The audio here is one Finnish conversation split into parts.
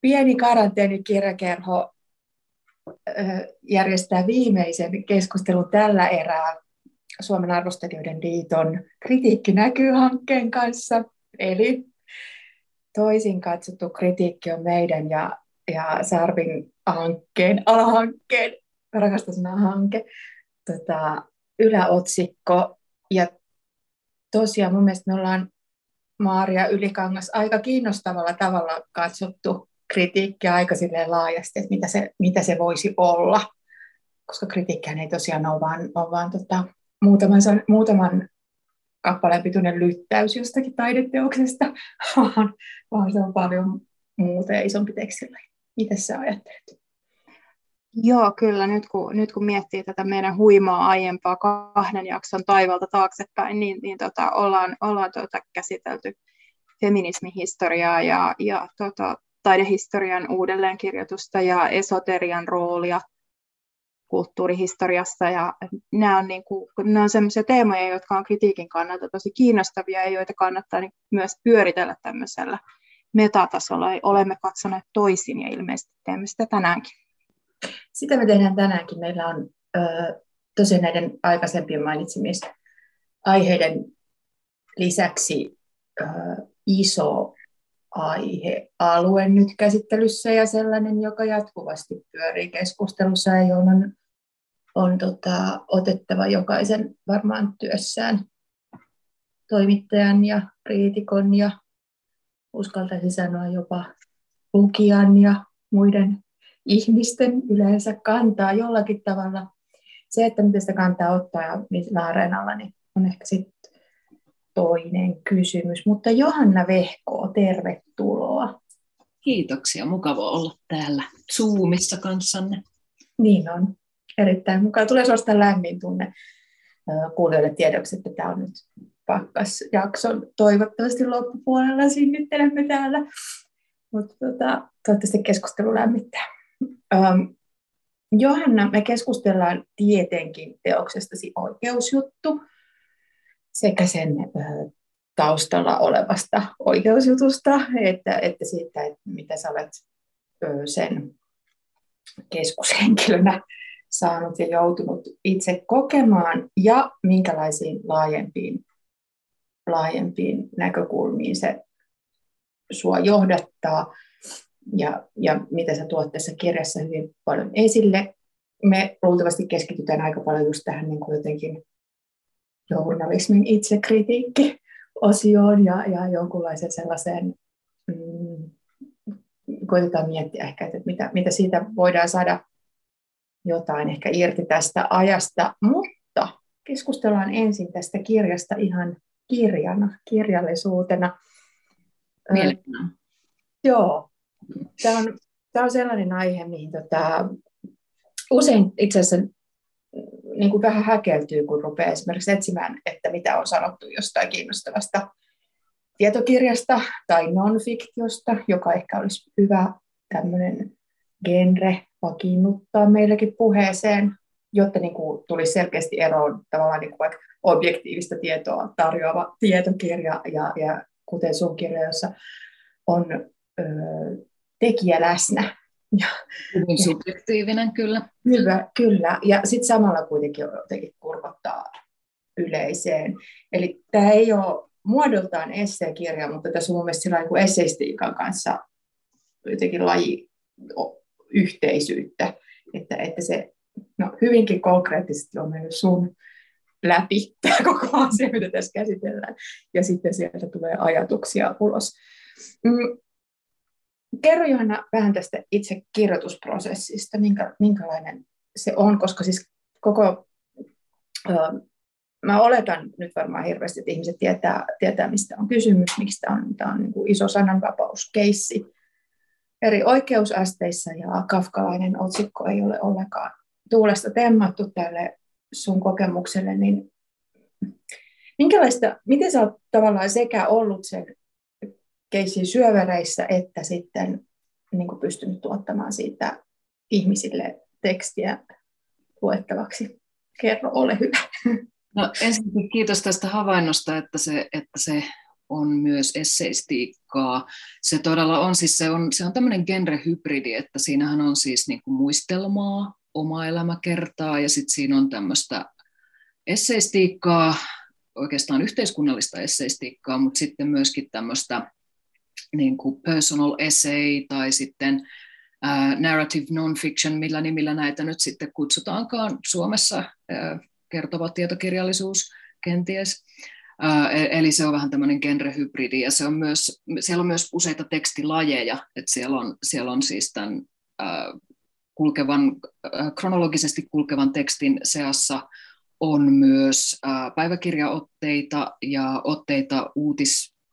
pieni karanteenikirjakerho järjestää viimeisen keskustelun tällä erää Suomen arvostelijoiden liiton kritiikki näkyy hankkeen kanssa. Eli toisin katsottu kritiikki on meidän ja, ja Sarvin hankkeen, alahankkeen, rakasta sana hanke, tota, yläotsikko. Ja tosiaan mun mielestä me ollaan Maaria Ylikangas aika kiinnostavalla tavalla katsottu kritiikkiä aika laajasti, että mitä se, mitä se voisi olla, koska kritiikkiä ei tosiaan ole vaan, ole vaan tota, muutaman, muutaman kappaleen pituinen lyttäys jostakin taideteoksesta, vaan, vaan se on paljon muuta ja isompi tekstillä. Miten sä ajattelet? Joo, kyllä. Nyt kun, nyt kun miettii tätä meidän huimaa aiempaa kahden jakson taivalta taaksepäin, niin, niin tota, ollaan, ollaan tota, käsitelty feminismihistoriaa ja, ja tota, taidehistorian uudelleenkirjoitusta ja esoterian roolia kulttuurihistoriassa. Ja nämä on, niin kuin, on sellaisia teemoja, jotka on kritiikin kannalta tosi kiinnostavia ja joita kannattaa niin myös pyöritellä tämmöisellä metatasolla. Olemme katsoneet toisin ja ilmeisesti teemme sitä tänäänkin. Sitä me tehdään tänäänkin. Meillä on ö, tosiaan näiden aikaisempien mainitsemista aiheiden lisäksi ö, iso aihealue nyt käsittelyssä ja sellainen, joka jatkuvasti pyörii keskustelussa ja johon on, on tota, otettava jokaisen varmaan työssään toimittajan ja kriitikon ja uskaltaisin sanoa jopa lukijan ja muiden ihmisten yleensä kantaa jollakin tavalla. Se, että miten sitä kantaa ottaa ja millä areenalla, niin on ehkä sitten toinen kysymys. Mutta Johanna Vehko, tervetuloa. Kiitoksia, mukava olla täällä Zoomissa kanssanne. Niin on, erittäin mukava. Tulee suorastaan lämmin tunne kuulijoille tiedoksi, että tämä on nyt pakkasjakson toivottavasti loppupuolella sinnittelemme täällä. Mutta tota, toivottavasti keskustelu lämmittää. Um, Johanna, me keskustellaan tietenkin teoksestasi oikeusjuttu sekä sen uh, taustalla olevasta oikeusjutusta, että, että siitä, että mitä sä olet uh, sen keskushenkilönä saanut ja joutunut itse kokemaan ja minkälaisiin laajempiin, laajempiin näkökulmiin se sua johdattaa ja, ja mitä sä tuot tässä kirjassa hyvin paljon esille. Me luultavasti keskitytään aika paljon just tähän niin kuin jotenkin journalismin itsekritiikki osioon ja, ja jonkunlaisen sellaiseen, mm, koitetaan miettiä ehkä, että mitä, mitä siitä voidaan saada jotain ehkä irti tästä ajasta, mutta keskustellaan ensin tästä kirjasta ihan kirjana, kirjallisuutena. Mielellään. Joo, Tämä on, tämä on sellainen aihe, mihin tota, usein itse asiassa niin kuin vähän häkeltyy, kun rupeaa esimerkiksi etsimään, että mitä on sanottu jostain kiinnostavasta tietokirjasta tai non-fiktiosta, joka ehkä olisi hyvä tämmöinen genre vakiinnuttaa meillekin puheeseen, jotta niin kuin tulisi selkeästi eroon tavallaan niin kuin vaikka objektiivista tietoa tarjoava tietokirja ja, ja kuten sun kirja, jossa on ö, tekijä läsnä. Ja, Hyvin subjektiivinen, kyllä. Hyvä, kyllä. Ja sitten samalla kuitenkin jotenkin kurkottaa yleiseen. Eli tämä ei ole muodoltaan esseekirja, mutta tässä on mielestäni sillä niin esseistiikan kanssa jotenkin laji yhteisyyttä, että, että se no, hyvinkin konkreettisesti on mennyt sun läpi tämä koko asia, mitä tässä käsitellään, ja sitten sieltä tulee ajatuksia ulos. Mm, Kerro Johanna vähän tästä itse kirjoitusprosessista, minkä, minkälainen se on, koska siis koko, ö, mä oletan nyt varmaan hirveästi, että ihmiset tietää, tietää mistä on kysymys, miksi tämä on, tämä on niin kuin iso sananvapauskeissi. Eri oikeusasteissa ja kafkalainen otsikko ei ole ollenkaan tuulesta temmattu tälle sun kokemukselle, niin minkälaista, miten sä oot tavallaan sekä ollut sen keissin syövereissä, että sitten niin kuin pystynyt tuottamaan siitä ihmisille tekstiä luettavaksi. Kerro, ole hyvä. No ensinnäkin kiitos tästä havainnosta, että se, että se on myös esseistiikkaa. Se todella on siis, se on, se on tämmöinen genrehybridi, että siinähän on siis niin kuin muistelmaa, oma elämäkertaa ja sitten siinä on tämmöistä esseistiikkaa, oikeastaan yhteiskunnallista esseistiikkaa, mutta sitten myöskin tämmöistä niin kuin personal essay tai sitten narrative non-fiction, millä nimillä näitä nyt sitten kutsutaankaan Suomessa, uh, kertova tietokirjallisuus kenties. Uh, eli se on vähän tämmöinen genrehybridi ja se on myös, siellä on myös useita tekstilajeja, että siellä on, siellä on siis tämän kulkevan, kronologisesti kulkevan tekstin seassa on myös päiväkirjaotteita ja otteita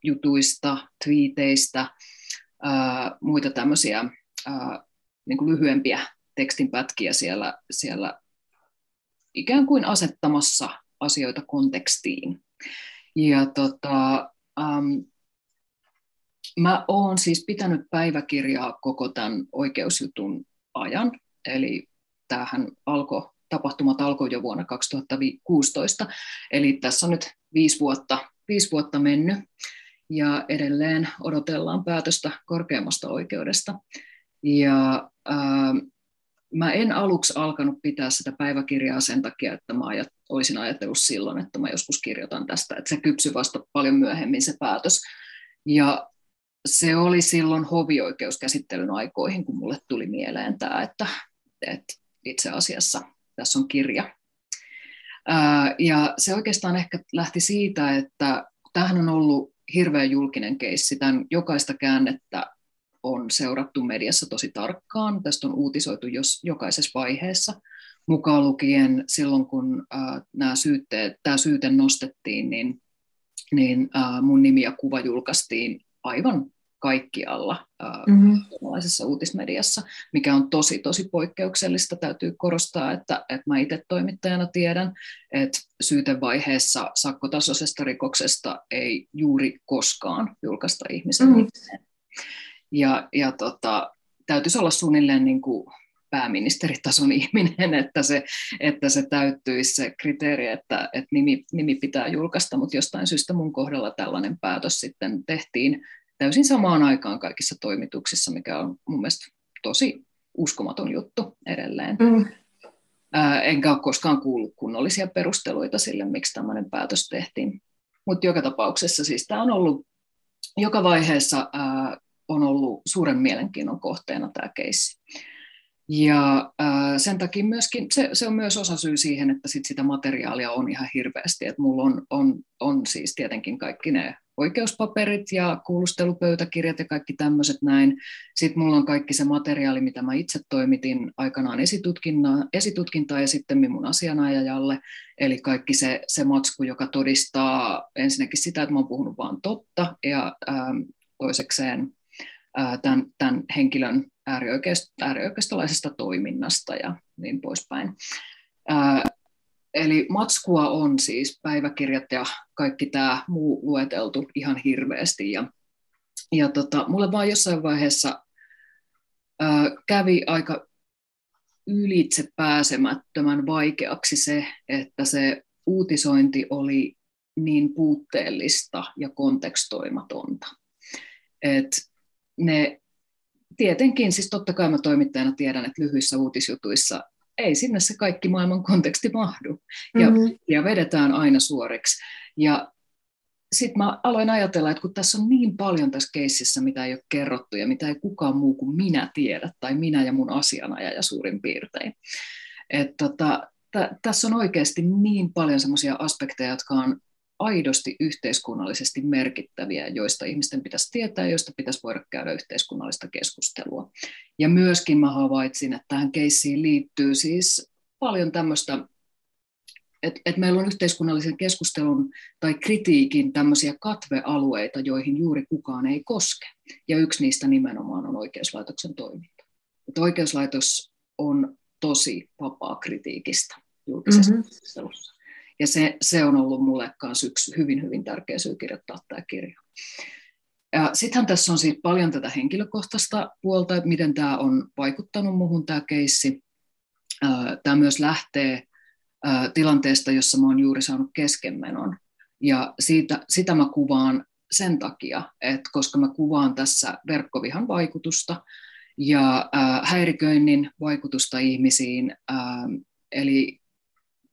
uutisjutuista, twiiteistä, muita tämmöisiä niin kuin lyhyempiä tekstinpätkiä siellä, siellä ikään kuin asettamassa asioita kontekstiin. Ja tota, um, mä oon siis pitänyt päiväkirjaa koko tämän oikeusjutun ajan, eli tämähän alkoi, tapahtumat alkoi jo vuonna 2016, eli tässä on nyt viisi vuotta, viisi vuotta mennyt, ja edelleen odotellaan päätöstä korkeammasta oikeudesta. Ja ähm, mä en aluksi alkanut pitää sitä päiväkirjaa sen takia, että mä ajat, olisin ajatellut silloin, että mä joskus kirjoitan tästä, että se kypsy vasta paljon myöhemmin se päätös. Ja se oli silloin hovioikeuskäsittelyn aikoihin, kun mulle tuli mieleen tämä, että, että itse asiassa tässä on kirja. Ää, ja se oikeastaan ehkä lähti siitä, että tämähän on ollut hirveän julkinen keissi. Tämän jokaista käännettä on seurattu mediassa tosi tarkkaan. Tästä on uutisoitu jos, jokaisessa vaiheessa, mukaan lukien silloin, kun äh, nämä syytteet, tämä syyte nostettiin, niin, niin äh, mun nimi ja kuva julkaistiin aivan kaikkialla mm-hmm. suomalaisessa uutismediassa, mikä on tosi, tosi poikkeuksellista. Täytyy korostaa, että, että mä itse toimittajana tiedän, että syytevaiheessa sakkotasoisesta rikoksesta ei juuri koskaan julkaista ihmisen mm-hmm. Ja, ja tota, täytyisi olla suunnilleen niin kuin pääministeritason ihminen, että se, että se täyttyisi se kriteeri, että, että nimi, nimi pitää julkaista, mutta jostain syystä mun kohdalla tällainen päätös sitten tehtiin täysin samaan aikaan kaikissa toimituksissa, mikä on mun mielestä tosi uskomaton juttu edelleen. Mm. Ää, enkä ole koskaan kuullut kunnollisia perusteluita sille, miksi tämmöinen päätös tehtiin. Mutta joka tapauksessa siis tämä on ollut joka vaiheessa ää, on ollut suuren mielenkiinnon kohteena tämä keissi. Ja ää, sen takia myöskin, se, se on myös osa syy siihen, että sit sitä materiaalia on ihan hirveästi. Et mulla on, on, on siis tietenkin kaikki ne oikeuspaperit ja kuulustelupöytäkirjat ja kaikki tämmöiset näin. Sitten mulla on kaikki se materiaali, mitä mä itse toimitin aikanaan esitutkintaa ja sitten mun asianajajalle. Eli kaikki se, se matsku, joka todistaa ensinnäkin sitä, että mä oon puhunut vaan totta ja ähm, toisekseen äh, tämän, tämän henkilön äärioikeistolaisesta toiminnasta ja niin poispäin. Äh, Eli matskua on siis päiväkirjat ja kaikki tämä muu lueteltu ihan hirveästi. Ja, ja tota, mulle vaan jossain vaiheessa ää, kävi aika ylitse pääsemättömän vaikeaksi se, että se uutisointi oli niin puutteellista ja kontekstoimatonta. Et ne tietenkin, siis totta kai mä toimittajana tiedän, että lyhyissä uutisjutuissa ei sinne se kaikki maailman konteksti mahdu. Ja, mm-hmm. ja vedetään aina suoriksi. Ja sitten mä aloin ajatella, että kun tässä on niin paljon tässä keississä, mitä ei ole kerrottu ja mitä ei kukaan muu kuin minä tiedä, tai minä ja mun asianajaja suurin piirtein. Että tota, t- tässä on oikeasti niin paljon sellaisia aspekteja, jotka on aidosti yhteiskunnallisesti merkittäviä, joista ihmisten pitäisi tietää, joista pitäisi voida käydä yhteiskunnallista keskustelua. Ja myöskin mä havaitsin, että tähän keissiin liittyy siis paljon tämmöistä, että, että meillä on yhteiskunnallisen keskustelun tai kritiikin tämmöisiä katvealueita, joihin juuri kukaan ei koske. Ja yksi niistä nimenomaan on oikeuslaitoksen toiminta. Että oikeuslaitos on tosi vapaa kritiikistä julkisessa mm-hmm. keskustelussa. Ja se, se on ollut mulle myös yksi hyvin, hyvin tärkeä syy kirjoittaa tämä kirja. Sittenhän tässä on siitä paljon tätä henkilökohtaista puolta, että miten tämä on vaikuttanut muuhun tämä keissi. Tämä myös lähtee tilanteesta, jossa mä oon juuri saanut keskenmenon. Ja siitä, sitä mä kuvaan sen takia, että koska mä kuvaan tässä verkkovihan vaikutusta ja häiriköinnin vaikutusta ihmisiin, eli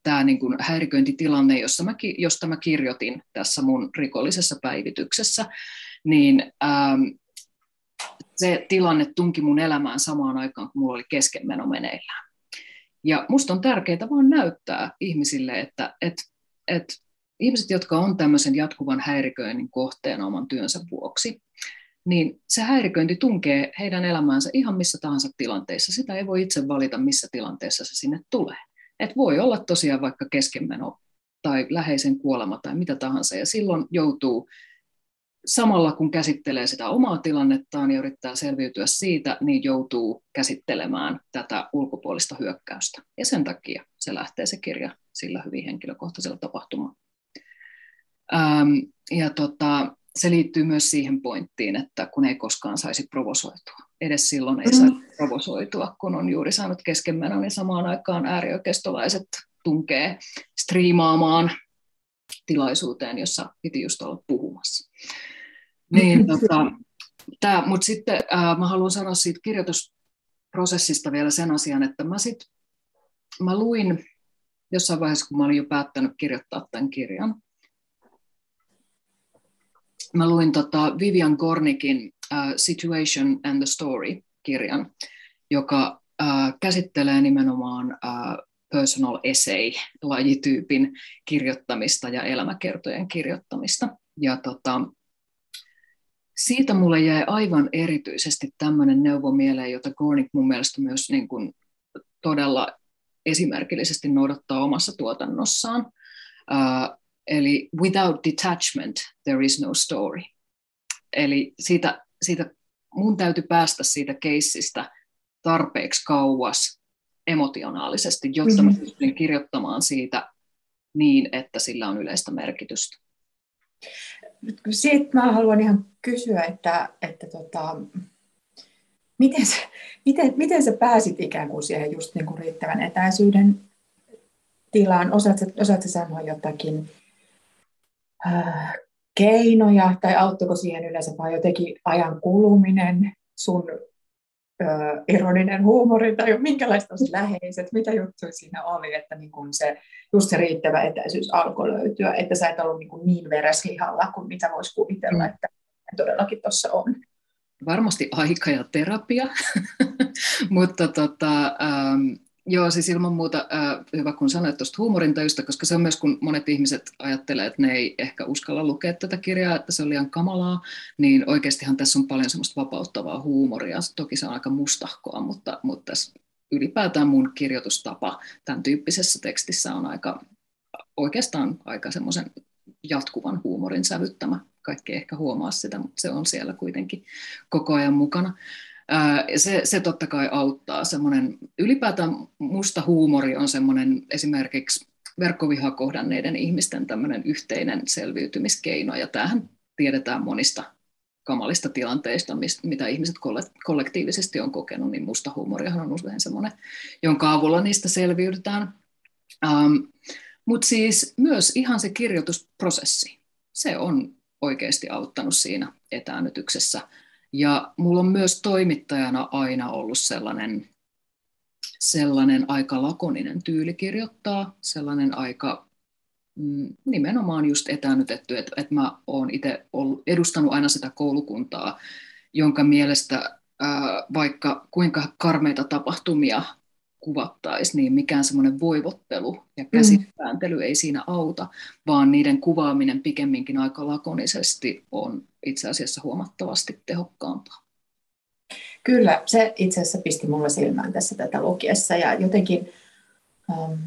tämä niin kuin häiriköintitilanne, jossa mä, josta mä kirjoitin tässä mun rikollisessa päivityksessä, niin ähm, se tilanne tunki mun elämään samaan aikaan, kun mulla oli keskenmeno meneillään. Ja musta on tärkeää vaan näyttää ihmisille, että et, et ihmiset, jotka on tämmöisen jatkuvan häiriköinnin kohteena oman työnsä vuoksi, niin se häiriköinti tunkee heidän elämäänsä ihan missä tahansa tilanteissa. Sitä ei voi itse valita, missä tilanteessa se sinne tulee. Et voi olla tosiaan vaikka keskenmeno tai läheisen kuolema tai mitä tahansa, ja silloin joutuu samalla kun käsittelee sitä omaa tilannettaan ja yrittää selviytyä siitä, niin joutuu käsittelemään tätä ulkopuolista hyökkäystä. Ja sen takia se lähtee se kirja sillä hyvin henkilökohtaisella tapahtumalla. Ähm, ja tota, se liittyy myös siihen pointtiin, että kun ei koskaan saisi provosoitua. Edes silloin ei saisi mm. Provosoitua, kun on juuri saanut keskenmenon niin samaan aikaan äärioikeistolaiset tunkee striimaamaan tilaisuuteen, jossa piti just olla puhumassa. Niin, tota, tää, mutta sitten äh, mä haluan sanoa siitä kirjoitusprosessista vielä sen asian, että mä, sit, mä luin jossain vaiheessa, kun mä olin jo päättänyt kirjoittaa tämän kirjan, mä luin tota Vivian Gornikin uh, Situation and the Story-kirjan, joka uh, käsittelee nimenomaan uh, personal essay-lajityypin kirjoittamista ja elämäkertojen kirjoittamista. Ja tota, siitä mulle jäi aivan erityisesti tämmöinen neuvo mieleen, jota Gornick mun mielestä myös niin kuin todella esimerkillisesti noudattaa omassa tuotannossaan. Uh, eli without detachment there is no story. Eli siitä, siitä mun täytyy päästä siitä keissistä tarpeeksi kauas emotionaalisesti, jotta mm-hmm. mä pystyn kirjoittamaan siitä niin, että sillä on yleistä merkitystä. Siitä mä haluan ihan kysyä, että, että tota, miten, sä, miten, miten sä pääsit ikään kuin siihen just niin kuin riittävän etäisyyden tilaan? Osaatko, osaatko sanoa jotakin äh, keinoja, tai auttoiko siihen yleensä vai jotenkin ajan kuluminen, sun ö, ironinen huumori tai minkälaista olisi läheiset, mitä juttuja siinä oli, että niin kun se, just se riittävä etäisyys alkoi löytyä, että sä et ollut niin, kuin niin vereslihalla kuin mitä voisi kuvitella, mm. että todellakin tuossa on. Varmasti aika ja terapia, mutta tota, ähm, Joo, siis ilman muuta äh, hyvä kun sanoit tuosta huumorintajusta, koska se on myös kun monet ihmiset ajattelee, että ne ei ehkä uskalla lukea tätä kirjaa, että se on liian kamalaa, niin oikeastihan tässä on paljon semmoista vapauttavaa huumoria. Toki se on aika mustahkoa, mutta, mutta tässä ylipäätään mun kirjoitustapa tämän tyyppisessä tekstissä on aika oikeastaan aika semmoisen jatkuvan huumorin sävyttämä. Kaikki ehkä huomaa sitä, mutta se on siellä kuitenkin koko ajan mukana se, se totta kai auttaa. Semmoinen, ylipäätään musta huumori on semmoinen esimerkiksi verkkovihaa kohdanneiden ihmisten tämmöinen yhteinen selviytymiskeino, ja tämähän tiedetään monista kamalista tilanteista, mitä ihmiset kollektiivisesti on kokenut, niin musta huumorihan on usein semmoinen, jonka avulla niistä selviydytään. Um, Mutta siis myös ihan se kirjoitusprosessi, se on oikeasti auttanut siinä etäännytyksessä. Ja mulla on myös toimittajana aina ollut sellainen, sellainen aika lakoninen tyyli kirjoittaa, sellainen aika mm, nimenomaan just etäännytetty, että, että mä oon itse edustanut aina sitä koulukuntaa, jonka mielestä ää, vaikka kuinka karmeita tapahtumia kuvattaisiin, niin mikään semmoinen voivottelu ja mm. käsipääntely mm. ei siinä auta, vaan niiden kuvaaminen pikemminkin aika lakonisesti on itse asiassa huomattavasti tehokkaampaa. Kyllä, se itse asiassa pisti mulle silmään tässä tätä lukiessa ja jotenkin, um,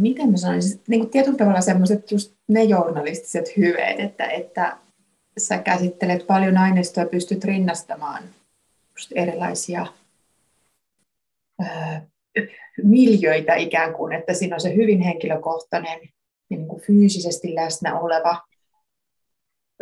miten mä sanoisin, niin kuin tietyllä tavalla semmoiset just ne journalistiset hyveet, että, että sä käsittelet paljon aineistoa ja pystyt rinnastamaan just erilaisia miljöitä ikään kuin, että siinä on se hyvin henkilökohtainen ja niin kuin fyysisesti läsnä oleva,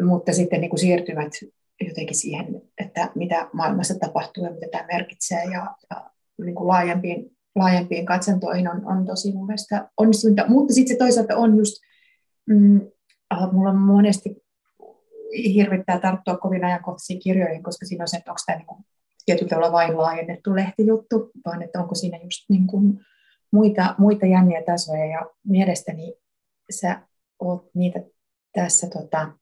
mutta sitten niin kuin siirtymät jotenkin siihen, että mitä maailmassa tapahtuu ja mitä tämä merkitsee ja, ja niin kuin laajempiin, laajempiin katsantoihin on, on tosi mun mielestä onnistunut. Mutta sitten se toisaalta on just, mm, mulla on monesti hirvittää tarttua kovin ajankohtaisiin kirjoihin, koska siinä on se, että onko tämä niin kuin tietyllä tavalla vain laajennettu lehtijuttu, vaan että onko siinä just niin kuin muita, muita jänniä tasoja. Ja mielestäni sä oot niitä tässä tota,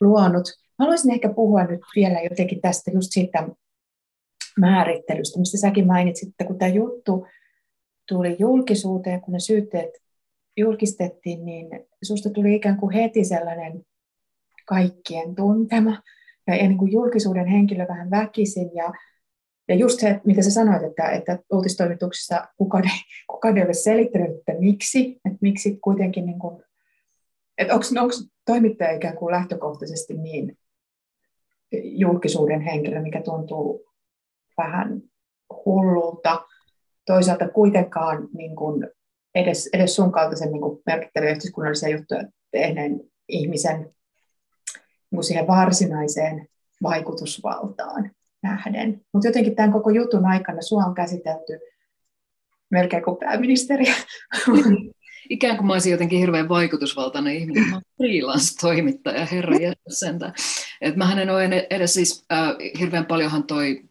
luonut. Haluaisin ehkä puhua nyt vielä jotenkin tästä just siitä määrittelystä, mistä säkin mainitsit, että kun tämä juttu tuli julkisuuteen, kun ne syytteet julkistettiin, niin susta tuli ikään kuin heti sellainen kaikkien tuntema ja, niin kuin julkisuuden henkilö vähän väkisin ja ja just se, mitä sä sanoit, että, että uutistoimituksissa kukaan ei, kukaan ei ole selittänyt, että miksi, että miksi kuitenkin, niin kuin, että onko toimittaja ikään kuin lähtökohtaisesti niin julkisuuden henkilö, mikä tuntuu vähän hullulta. Toisaalta kuitenkaan niin kuin edes, edes sun kaltaisen niin kuin merkittäviä yhteiskunnallisia juttuja tehneen ihmisen niin siihen varsinaiseen vaikutusvaltaan nähden. Mutta jotenkin tämän koko jutun aikana sua on käsitelty melkein kuin pääministeriä. Ikään kuin mä olisin jotenkin hirveän vaikutusvaltainen ihminen. Mä olen freelance-toimittaja, herra sentä. Et mähän en ole edes siis, äh, hirveän paljonhan toi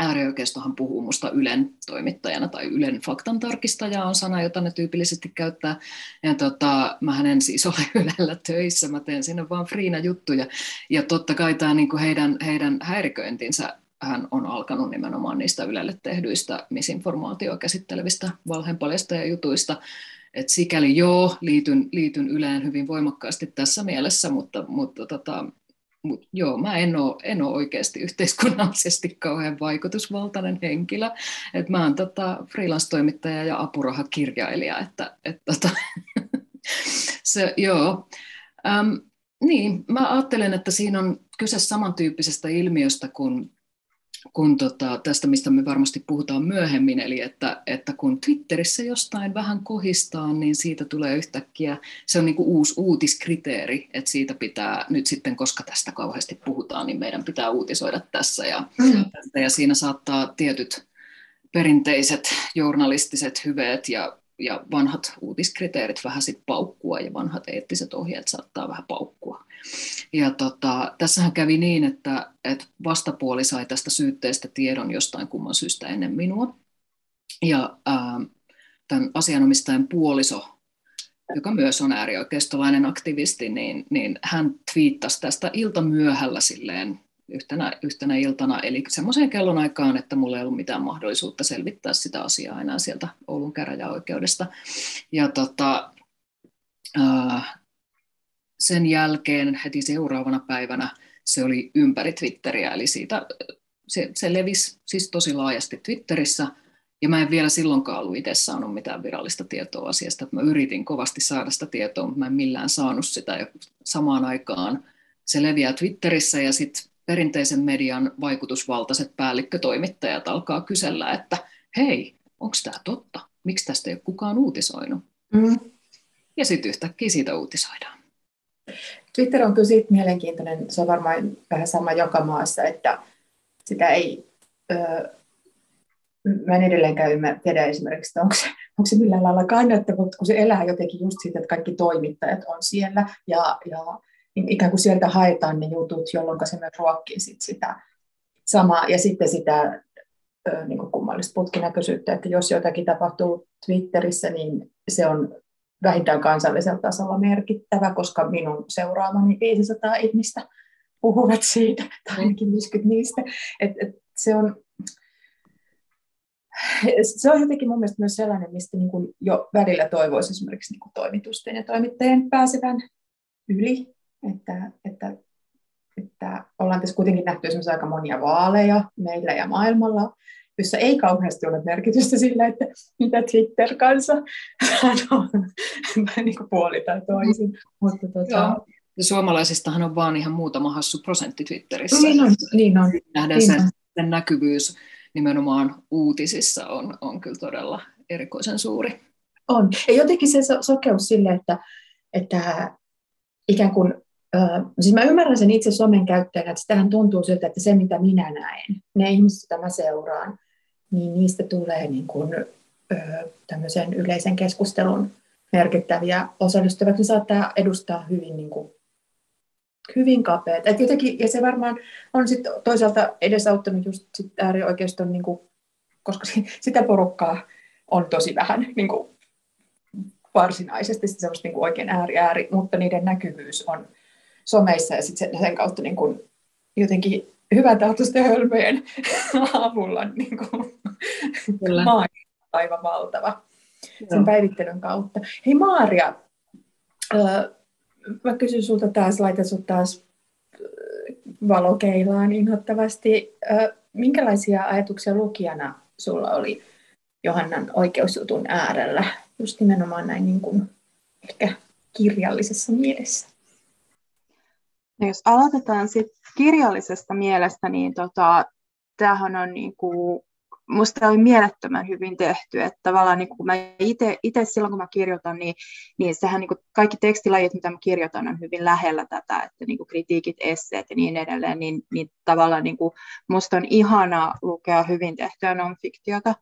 äärioikeistohan puhuu musta Ylen toimittajana tai Ylen faktantarkistaja on sana, jota ne tyypillisesti käyttää. Ja tota, mä en siis ole Ylellä töissä, mä teen sinne vaan friina juttuja. Ja totta kai tämä niinku heidän, heidän häiriköintinsä hän on alkanut nimenomaan niistä Ylelle tehdyistä misinformaatioa käsittelevistä jutuista. Et sikäli joo, liityn, liityn Yleen hyvin voimakkaasti tässä mielessä, mutta, mutta tota, mutta joo, mä en ole, en oikeasti yhteiskunnallisesti kauhean vaikutusvaltainen henkilö. Et mä oon tota freelance-toimittaja ja apurahakirjailija, että et tota, se, joo. Ähm, niin, mä ajattelen, että siinä on kyse samantyyppisestä ilmiöstä kuin kun tota, tästä, mistä me varmasti puhutaan myöhemmin, eli että, että kun Twitterissä jostain vähän kohistaa, niin siitä tulee yhtäkkiä, se on niin kuin uusi uutiskriteeri, että siitä pitää nyt sitten, koska tästä kauheasti puhutaan, niin meidän pitää uutisoida tässä, ja, mm. ja siinä saattaa tietyt perinteiset journalistiset hyveet ja, ja vanhat uutiskriteerit vähän sitten paukkua, ja vanhat eettiset ohjeet saattaa vähän paukkua. Ja tota, tässähän kävi niin, että, että vastapuoli sai tästä syytteestä tiedon jostain kumman syystä ennen minua. Ja ää, tämän asianomistajan puoliso, joka myös on äärioikeistolainen aktivisti, niin, niin hän twiittasi tästä iltamyöhällä silleen yhtenä, yhtenä iltana, eli semmoiseen kellonaikaan, että mulla ei ollut mitään mahdollisuutta selvittää sitä asiaa enää sieltä Oulun käräjäoikeudesta. Ja tota, sen jälkeen heti seuraavana päivänä se oli ympäri Twitteriä, eli siitä, se, se levisi siis tosi laajasti Twitterissä, ja mä en vielä silloinkaan ollut itse saanut mitään virallista tietoa asiasta, että mä yritin kovasti saada sitä tietoa, mutta mä en millään saanut sitä, ja samaan aikaan se leviää Twitterissä, ja sitten perinteisen median vaikutusvaltaiset päällikkötoimittajat alkaa kysellä, että hei, onko tämä totta? Miksi tästä ei ole kukaan uutisoinut? Mm. Ja sitten yhtäkkiä siitä uutisoidaan. Twitter on kyllä siitä mielenkiintoinen, se on varmaan vähän sama joka maassa, että sitä ei, öö, mä en edelleenkään ymmärrä, tiedä esimerkiksi, että onko se, onko se millään lailla kannattava, mutta kun se elää jotenkin just siitä, että kaikki toimittajat on siellä ja, ja ikään kuin sieltä haetaan ne jutut, jolloin se myös ruokkii sit sitä samaa ja sitten sitä niin kuin kummallista putkinäköisyyttä, että jos jotakin tapahtuu Twitterissä, niin se on vähintään kansallisella tasolla merkittävä, koska minun seuraamani 500 ihmistä puhuvat siitä, tai ainakin 50 niistä. Et, et se, on, se on jotenkin mun mielestä myös sellainen, mistä niin kuin jo välillä toivoisi esimerkiksi niin kuin toimitusten ja toimittajien pääsevän yli, että, että, että ollaan tässä kuitenkin nähty esimerkiksi aika monia vaaleja meillä ja maailmalla, jossa ei kauheasti ole merkitystä sillä, että mitä Twitter-kansa sanoo, niin kuin puoli tai toisin. Mutta, tuota... Ja suomalaisistahan on vaan ihan muutama hassu prosentti Twitterissä. No, niin on, niin on. Nähdään niin sen, on. sen näkyvyys nimenomaan uutisissa on, on kyllä todella erikoisen suuri. On. Ja jotenkin se sokeus sille, että, että ikään kuin siis mä ymmärrän sen itse somen käyttäjänä, että sitähän tuntuu siltä, että se mitä minä näen, ne ihmiset, joita mä seuraan, niin niistä tulee niin kuin, tämmöisen yleisen keskustelun merkittäviä osallistuvia. Ne saattaa edustaa hyvin niin kuin hyvin kapeat. Et jotenkin, ja se varmaan on sit toisaalta edesauttanut just sit äärioikeiston, niin kuin, koska sitä porukkaa on tosi vähän niin kuin, varsinaisesti semmoista niin kuin oikein ääri ääri, mutta niiden näkyvyys on someissa ja sit sen, sen kautta niin kuin, jotenkin hyvän tahtoisten hölmöjen avulla niin kuin, aivan valtava sen päivittelyn kautta. Hei Maaria, mä kysyn sulta taas, laitan sut taas valokeilaan inhottavasti. Minkälaisia ajatuksia lukijana sulla oli Johannan oikeusjutun äärellä, just nimenomaan näin niin kuin ehkä kirjallisessa mielessä? No jos aloitetaan sit kirjallisesta mielestä, niin tota, tämähän on niin kuin musta oli mielettömän hyvin tehty, että tavallaan niin kun mä itse silloin kun mä kirjoitan, niin, niin sehän niin kuin kaikki tekstilajit, mitä mä kirjoitan, on hyvin lähellä tätä, että niin kuin kritiikit, esseet ja niin edelleen, niin, niin tavallaan niin kuin musta on ihana lukea hyvin tehtyä non-fiktiota,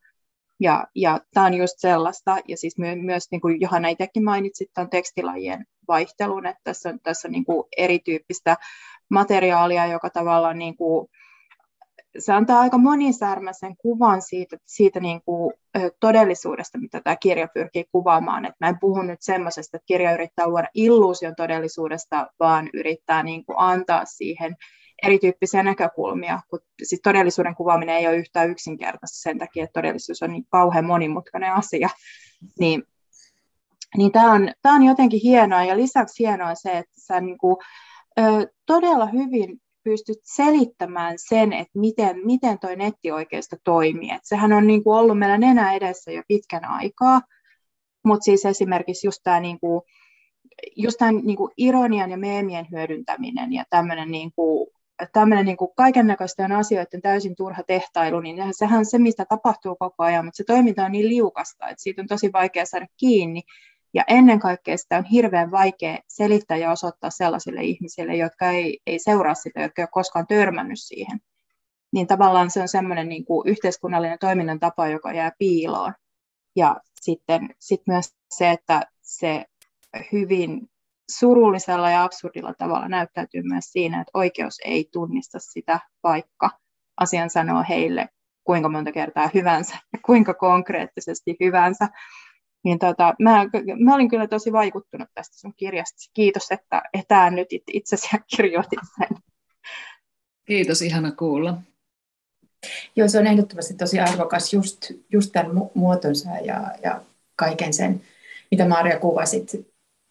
ja, ja tämä on just sellaista, ja siis my, myös niin kuin Johanna itsekin mainitsit tämän tekstilajien vaihtelun, että tässä on, tässä on niin kuin erityyppistä materiaalia, joka tavallaan niin kuin, se antaa aika monisärmäisen kuvan siitä, siitä niin kuin, todellisuudesta, mitä tämä kirja pyrkii kuvaamaan. Et mä en puhu nyt semmoisesta, että kirja yrittää luoda illuusion todellisuudesta, vaan yrittää niin kuin, antaa siihen erityyppisiä näkökulmia, kun siis todellisuuden kuvaaminen ei ole yhtään yksinkertaista sen takia, että todellisuus on niin kauhean monimutkainen asia. Niin, niin tämä on, tämä on jotenkin hienoa, ja lisäksi hienoa se, että sä niin kuin, ö, todella hyvin pystyt selittämään sen, että miten, miten toi nettioikeisto toimii. Et sehän on niin kuin ollut meillä nenä edessä jo pitkän aikaa, mutta siis esimerkiksi just tämä niin kuin, just tämän niin kuin ironian ja meemien hyödyntäminen ja tämmöinen niin kuin, tämmöinen niin kuin kaiken näköisten asioiden täysin turha tehtailu, niin sehän on se, mistä tapahtuu koko ajan, mutta se toiminta on niin liukasta, että siitä on tosi vaikea saada kiinni, ja ennen kaikkea sitä on hirveän vaikea selittää ja osoittaa sellaisille ihmisille, jotka ei, ei seuraa sitä, jotka ei ole koskaan törmännyt siihen. Niin tavallaan se on semmoinen niin kuin yhteiskunnallinen toiminnan tapa, joka jää piiloon. Ja sitten sit myös se, että se hyvin surullisella ja absurdilla tavalla näyttäytyy myös siinä, että oikeus ei tunnista sitä, vaikka asian sanoo heille kuinka monta kertaa hyvänsä ja kuinka konkreettisesti hyvänsä niin tota, mä, mä olin kyllä tosi vaikuttunut tästä sun kirjasta. Kiitos, että etään nyt itse asiassa kirjoitit sen. Kiitos, ihana kuulla. Joo, se on ehdottomasti tosi arvokas just, just tämän muotonsa ja, ja kaiken sen, mitä Maria kuvasit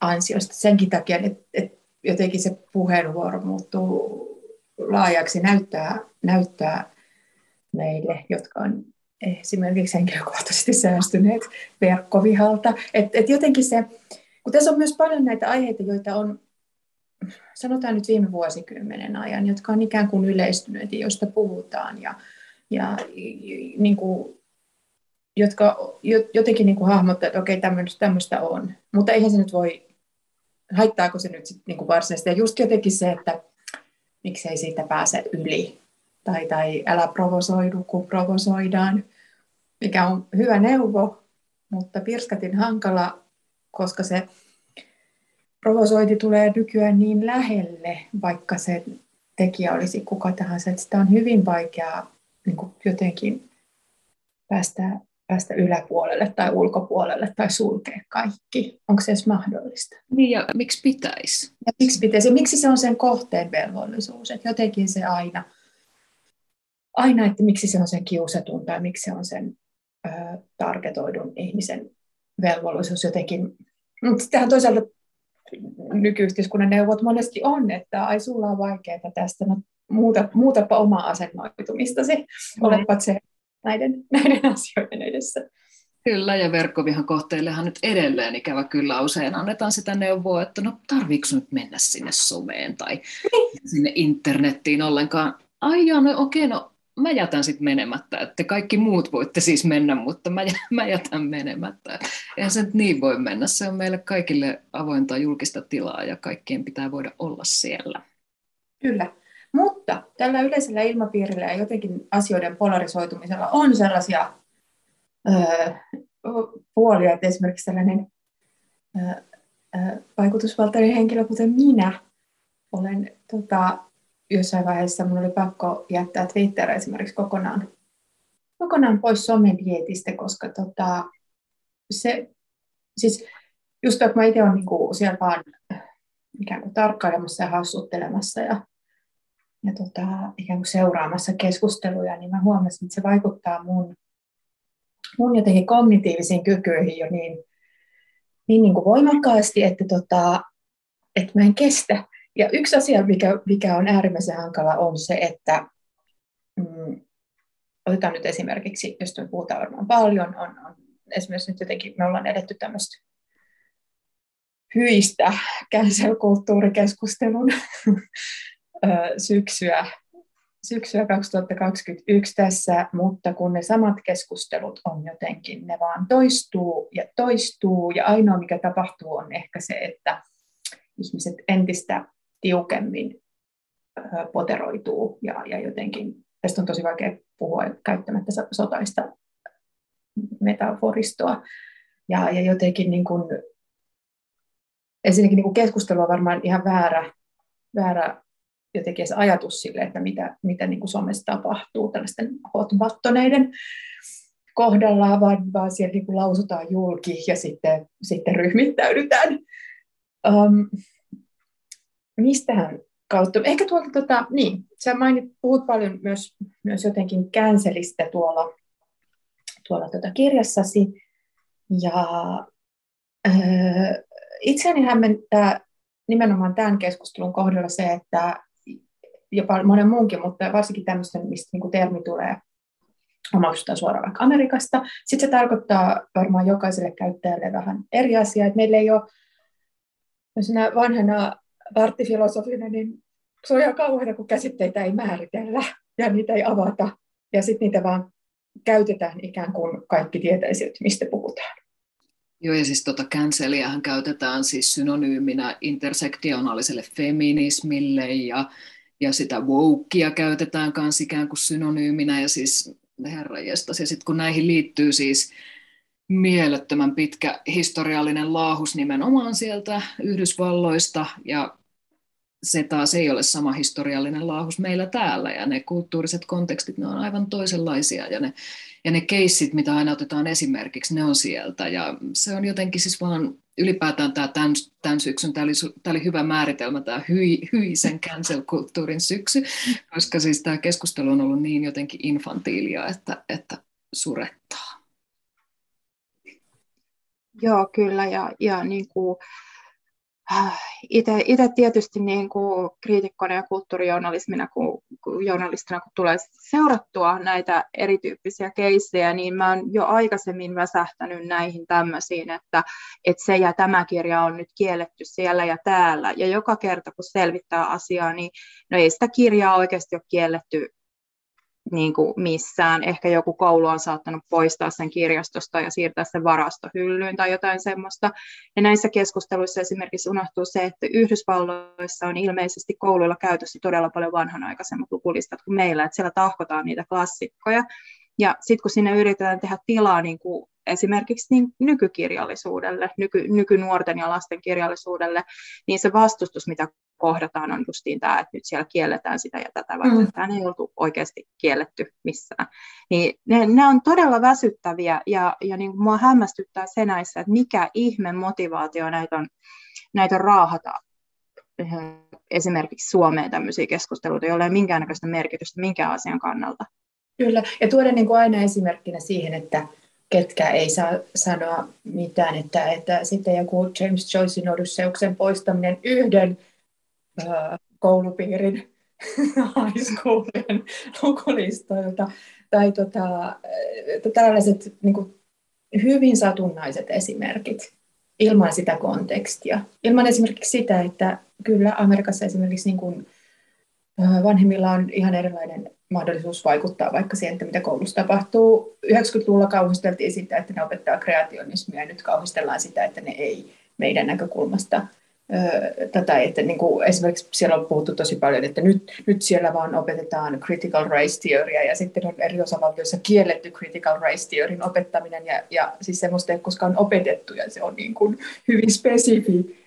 ansiosta. Senkin takia, että, että jotenkin se puheenvuoro muuttuu laajaksi, näyttää, näyttää meille, jotka on esimerkiksi henkilökohtaisesti säästyneet verkkovihalta. Et, et jotenkin se, kun tässä on myös paljon näitä aiheita, joita on, sanotaan nyt viime vuosikymmenen ajan, jotka on ikään kuin yleistyneet ja joista puhutaan ja, ja niin kuin, jotka jotenkin niin kuin hahmottaa, että okei, tämmöistä, tämmöistä on. Mutta eihän se nyt voi, haittaako se nyt sit niin kuin varsinaisesti. Ja just jotenkin se, että miksei siitä pääse yli tai, tai älä provosoidu, kun provosoidaan, mikä on hyvä neuvo, mutta pirskatin hankala, koska se provosointi tulee nykyään niin lähelle, vaikka se tekijä olisi kuka tahansa, että sitä on hyvin vaikeaa niin kuin jotenkin päästä, päästä yläpuolelle tai ulkopuolelle tai sulkea kaikki. Onko se edes mahdollista? Niin ja miksi pitäisi? Ja miksi pitäisi? Ja miksi se on sen kohteen velvollisuus? Että jotenkin se aina – aina, että miksi se on sen kiusatun tai miksi se on sen ö, targetoidun ihmisen velvollisuus jotenkin. Mutta sittenhän toisaalta nykyyhteiskunnan neuvot monesti on, että ai sulla on vaikeaa tästä, no muuta, muutapa omaa asennoitumistasi, mm. olepat se näiden, näiden asioiden edessä. Kyllä, ja verkkovihan kohteillehan nyt edelleen ikävä kyllä usein annetaan sitä neuvoa, että no tarviiko nyt mennä sinne someen tai niin. sinne internettiin ollenkaan. Ai joo, no okei, no mä jätän sitten menemättä, että kaikki muut voitte siis mennä, mutta mä, mä jätän menemättä. Eihän se nyt niin voi mennä, se on meille kaikille avointa julkista tilaa ja kaikkien pitää voida olla siellä. Kyllä, mutta tällä yleisellä ilmapiirillä ja jotenkin asioiden polarisoitumisella on sellaisia öö, puolia, että esimerkiksi tällainen öö, vaikutusvaltainen henkilö, kuten minä, olen tota, jossain vaiheessa mun oli pakko jättää Twitter esimerkiksi kokonaan, kokonaan pois somedietistä, koska tota, se, siis just että mä itse olen niin siellä vaan ikään kuin tarkkailemassa ja hassuttelemassa ja, ja tota, ikään kuin seuraamassa keskusteluja, niin mä huomasin, että se vaikuttaa mun, mun jotenkin kognitiivisiin kykyihin jo niin, niin, niin kuin voimakkaasti, että, tota, että mä en kestä. Ja yksi asia, mikä, mikä on äärimmäisen hankala, on se, että mm, otetaan nyt esimerkiksi, jos me puhutaan varmaan paljon, on, on esimerkiksi nyt jotenkin me ollaan edetty tämmöistä hyistä cancel-kulttuurikeskustelun syksyä, syksyä 2021 tässä, mutta kun ne samat keskustelut on jotenkin, ne vaan toistuu ja toistuu, ja ainoa mikä tapahtuu on ehkä se, että ihmiset entistä tiukemmin poteroituu ja, ja jotenkin, tästä on tosi vaikea puhua käyttämättä sotaista metaforistoa, ja, ja jotenkin niin kuin ensinnäkin niin kuin keskustelu on varmaan ihan väärä, väärä jotenkin se ajatus sille, että mitä, mitä niin kuin somessa tapahtuu tällaisten hotbattoneiden kohdalla, vaan, vaan siellä niin kuin lausutaan julki ja sitten, sitten ryhmittäydytään. Um, mistähän kautta? Ehkä tuolta, tota, niin, sä mainit, puhut paljon myös, myös jotenkin känselistä tuolla, tuolla tota kirjassasi, ja öö, itseäni hämmentää nimenomaan tämän keskustelun kohdalla se, että jopa monen muunkin, mutta varsinkin tämmöisten, mistä niin termi tulee omaksutaan suoraan vaikka Amerikasta. Sitten se tarkoittaa varmaan jokaiselle käyttäjälle vähän eri asiaa, että meillä ei ole vanhana parttifilosofina, niin se on ihan kauheana, kun käsitteitä ei määritellä ja niitä ei avata. Ja sitten niitä vaan käytetään ikään kuin kaikki tietäisivät, mistä puhutaan. Joo, ja siis tota canceliähän käytetään siis synonyyminä intersektionaaliselle feminismille ja, ja sitä wokea käytetään myös ikään kuin synonyyminä ja siis herranjestas. Ja sitten kun näihin liittyy siis mielettömän pitkä historiallinen laahus nimenomaan sieltä Yhdysvalloista ja se taas ei ole sama historiallinen laahus meillä täällä ja ne kulttuuriset kontekstit, ne on aivan toisenlaisia ja ne, ja ne keissit, mitä aina otetaan esimerkiksi, ne on sieltä ja se on jotenkin siis vaan ylipäätään tämä tämän, tämän syksyn, tämä oli, tämä oli hyvä määritelmä, tämä hyi, hyisen cancel-kulttuurin syksy, koska siis tämä keskustelu on ollut niin jotenkin infantiilia, että, että surettaa. Joo, kyllä, ja, ja niin kuin, itse tietysti niin kuin kriitikkona ja kulttuurijournalismina, kun, kun journalistina kun tulee seurattua näitä erityyppisiä keissejä, niin mä oon jo aikaisemmin väsähtänyt näihin tämmöisiin, että, että se ja tämä kirja on nyt kielletty siellä ja täällä. Ja joka kerta, kun selvittää asiaa, niin no ei sitä kirjaa oikeasti ole kielletty niin kuin missään. Ehkä joku koulu on saattanut poistaa sen kirjastosta ja siirtää sen varastohyllyyn tai jotain semmoista. Ja näissä keskusteluissa esimerkiksi unohtuu se, että Yhdysvalloissa on ilmeisesti kouluilla käytössä todella paljon vanhanaikaisemmat lukulistat kuin meillä, että siellä tahkotaan niitä klassikkoja. Ja sitten kun sinne yritetään tehdä tilaa niin kuin esimerkiksi niin nykykirjallisuudelle, nyky, nykynuorten ja lasten kirjallisuudelle, niin se vastustus, mitä kohdataan, on justiin tämä, että nyt siellä kielletään sitä ja tätä, vaikka mm. tämä ei oltu oikeasti kielletty missään. Niin ne, ne on todella väsyttäviä ja, ja niin kuin mua hämmästyttää se näissä, että mikä ihme motivaatio näitä on, näitä on raahata eh, esimerkiksi Suomeen tämmöisiä keskusteluita, joilla ei ole minkäännäköistä merkitystä minkään asian kannalta. Kyllä, ja tuoda niin kuin aina esimerkkinä siihen, että ketkä ei saa sanoa mitään, että, että sitten joku James Joycein Odysseuksen poistaminen yhden koulupiirin high schoolien lukulistoilta, tai tota, tällaiset niin kuin, hyvin satunnaiset esimerkit ilman sitä kontekstia. Ilman esimerkiksi sitä, että kyllä Amerikassa esimerkiksi niin kuin, vanhemmilla on ihan erilainen mahdollisuus vaikuttaa vaikka siihen, että mitä koulussa tapahtuu. 90-luvulla kauhisteltiin sitä, että ne opettaa kreationismia, ja nyt kauhistellaan sitä, että ne ei meidän näkökulmasta tätä, että niin kuin esimerkiksi siellä on puhuttu tosi paljon, että nyt, nyt siellä vaan opetetaan critical race theoria ja sitten on eri osavaltioissa kielletty critical race theorin opettaminen ja, ja siis semmoista ei koskaan opetettu ja se on niin kuin hyvin spesifi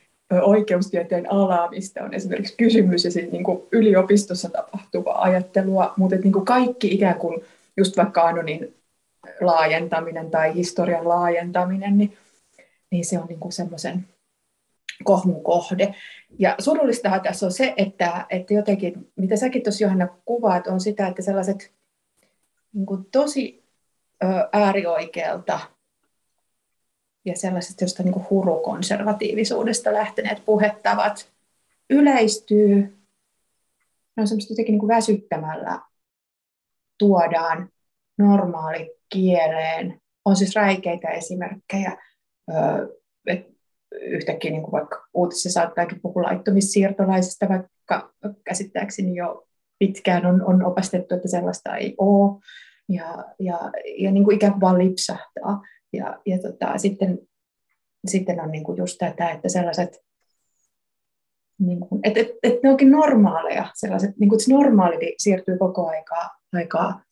oikeustieteen alaa, mistä on esimerkiksi kysymys, ja niin yliopistossa tapahtuvaa ajattelua, mutta niin kuin kaikki ikään kuin just vaikka anonin laajentaminen tai historian laajentaminen, niin, niin se on niin kuin semmoisen kohmun kohde. Ja surullistahan tässä on se, että, että jotenkin, mitä säkin tuossa Johanna kuvaat, on sitä, että sellaiset niin kuin tosi äärioikealta ja sellaisesta josta niin hurukonservatiivisuudesta lähteneet puhettavat yleistyy. Ne on semmoista jotenkin niin kuin väsyttämällä tuodaan normaali kieleen. On siis räikeitä esimerkkejä, että yhtäkkiä niin kuin vaikka uutisissa saattaakin puhua laittomissiirtolaisista, vaikka käsittääkseni jo pitkään on, on opastettu, että sellaista ei ole. Ja, ja, ja niin kuin ikään kuin vaan lipsahtaa. Ja, ja tota, sitten, sitten on niin kuin just tätä, että sellaiset, niin kuin, että, että, että ne onkin normaaleja, sellaiset, niin kuin, että se normaali siirtyy koko aikaa, aikaa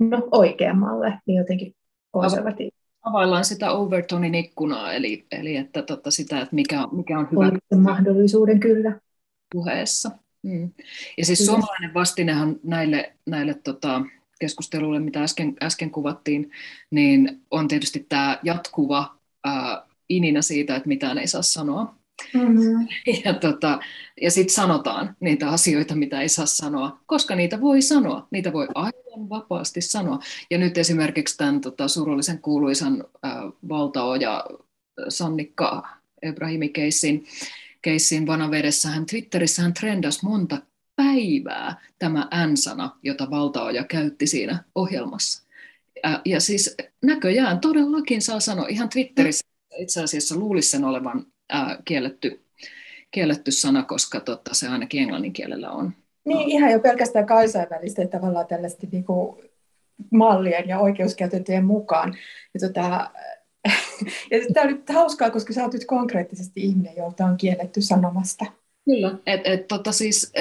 no, oikeammalle, niin jotenkin konservatiivisesti availlaan sitä Overtonin ikkunaa, eli, eli että tota sitä, että mikä, mikä on hyvä. mahdollisuuden kyllä. Puheessa. Mm. Ja siis kyllä. suomalainen vastinehan näille, näille tota, keskusteluille, mitä äsken, äsken kuvattiin, niin on tietysti tämä jatkuva ää, ininä siitä, että mitään ei saa sanoa. Mm-hmm. Ja, tota, ja sitten sanotaan niitä asioita, mitä ei saa sanoa, koska niitä voi sanoa. Niitä voi aivan vapaasti sanoa. Ja nyt esimerkiksi tämän tota, surullisen kuuluisan äh, valtaoja Sannikka Ebrahimi keissin, vanavedessä hän Twitterissä hän trendasi monta päivää tämä N-sana, jota valtaoja käytti siinä ohjelmassa. Ja, ja siis näköjään todellakin saa sanoa ihan Twitterissä, itse asiassa luulisi sen olevan ää, kielletty, kielletty sana, koska tota, se ainakin englannin kielellä on. Niin, ihan jo pelkästään kansainvälisten tavallaan tällaisten niin kuin mallien ja oikeuskäytäntöjen mukaan. Ja, tota, ja tämä on nyt hauskaa, koska sä oot nyt konkreettisesti ihminen, jolta on kielletty sanomasta. Kyllä, et, et, tota siis,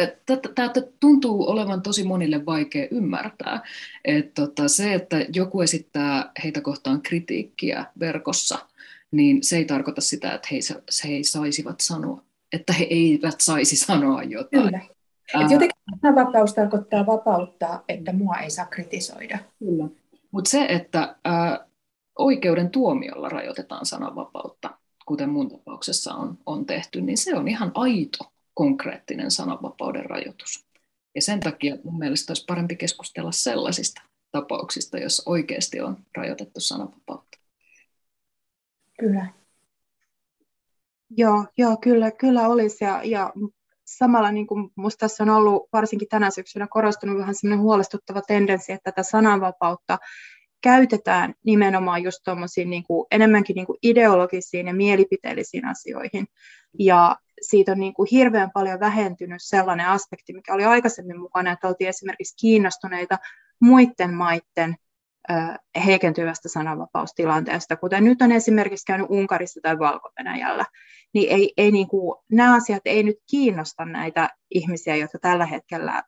tämä tuntuu olevan tosi monille vaikea ymmärtää. Et, tota, se, että joku esittää heitä kohtaan kritiikkiä verkossa – niin se ei tarkoita sitä, että he, he ei saisivat sanoa, että he eivät saisi sanoa jotain. Kyllä. Et jotenkin sananvapaus tarkoittaa vapautta, että mua ei saa kritisoida. Kyllä. Mutta se, että ää, oikeuden tuomiolla rajoitetaan sananvapautta, kuten mun tapauksessa on, on tehty, niin se on ihan aito, konkreettinen sananvapauden rajoitus. Ja sen takia mun mielestä olisi parempi keskustella sellaisista tapauksista, jos oikeasti on rajoitettu sananvapautta. Kyllä. Joo, joo kyllä, kyllä olisi. Ja, ja samalla niin kuin musta tässä on ollut varsinkin tänä syksynä korostunut vähän semmoinen huolestuttava tendenssi, että tätä sananvapautta käytetään nimenomaan just niin kuin, enemmänkin niin kuin ideologisiin ja mielipiteellisiin asioihin. Ja siitä on niin kuin hirveän paljon vähentynyt sellainen aspekti, mikä oli aikaisemmin mukana, että oltiin esimerkiksi kiinnostuneita muiden maiden heikentyvästä sananvapaustilanteesta, kuten nyt on esimerkiksi käynyt Unkarissa tai valko niin, ei, ei niin kuin, nämä asiat ei nyt kiinnosta näitä ihmisiä, jotka tällä hetkellä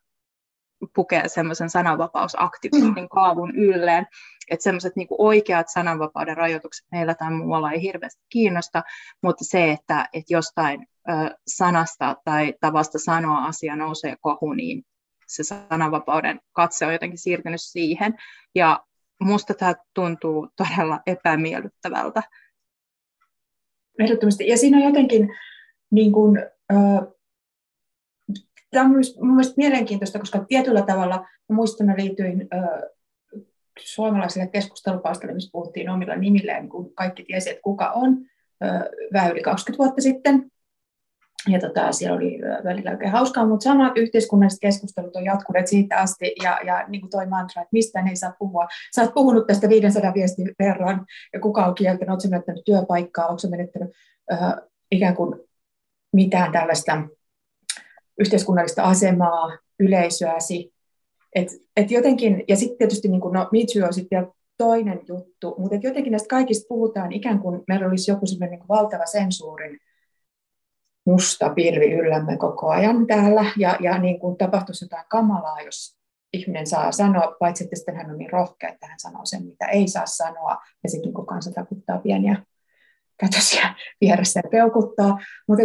pukee semmoisen sananvapausaktivistin kaavun ylleen, että semmoiset niin oikeat sananvapauden rajoitukset meillä tai muualla ei hirveästi kiinnosta, mutta se, että, että jostain ö, sanasta tai tavasta sanoa asia nousee kohu, niin se sananvapauden katse on jotenkin siirtynyt siihen. Ja musta tämä tuntuu todella epämiellyttävältä. Ehdottomasti. Ja siinä on jotenkin, niin kuin, äh, tämä on myös, mielestäni mielenkiintoista, koska tietyllä tavalla, muistan, mä liityin äh, suomalaiselle keskustelupalstalle, missä puhuttiin omilla nimilleen, kun kaikki tiesi, että kuka on, äh, vähän yli 20 vuotta sitten ja tota, siellä oli välillä oikein hauskaa, mutta samat yhteiskunnalliset keskustelut on jatkuneet siitä asti, ja, ja niin kuin toi mantra, että mistä ei saa puhua. Sä oot puhunut tästä 500 viestin verran, ja kuka on kieltänyt, oletko menettänyt työpaikkaa, oletko menettänyt äh, ikään kuin mitään tällaista yhteiskunnallista asemaa, yleisöäsi. Et, et jotenkin, ja sitten tietysti niin kuin, no, Too on sitten toinen juttu, mutta jotenkin näistä kaikista puhutaan ikään kuin meillä olisi joku sellainen niin valtava sensuurin musta pilvi yllämme koko ajan täällä, ja, ja niin kuin tapahtuisi jotain kamalaa, jos ihminen saa sanoa, paitsi että sitten hän on niin rohkea, että hän sanoo sen, mitä ei saa sanoa, ja sitten niin kansa takuttaa pieniä kätösiä vieressä ja peukuttaa. Mutta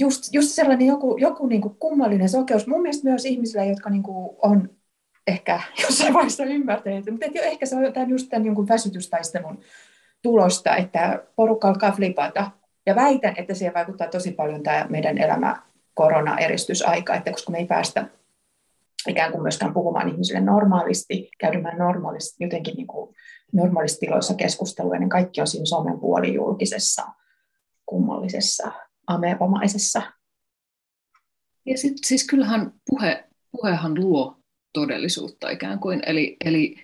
just, just sellainen joku, joku niin kuin kummallinen sokeus, mun mielestä myös ihmisille, jotka niin kuin on ehkä jossain vaiheessa ymmärtäneet, mutta että ehkä se on tämän, just tämän jonkun väsytystaistelun tulosta, että porukka alkaa flipata. Ja väitän, että siihen vaikuttaa tosi paljon tämä meidän elämä korona-eristysaika, että koska me ei päästä ikään kuin myöskään puhumaan ihmisille normaalisti, käydymään normaalisti, jotenkin niin kuin normaalissa tiloissa keskustelua, niin kaikki on siinä somen puolijulkisessa, kummallisessa, amebamaisessa. Ja sit, siis kyllähän puhe, puhehan luo todellisuutta ikään kuin, eli, eli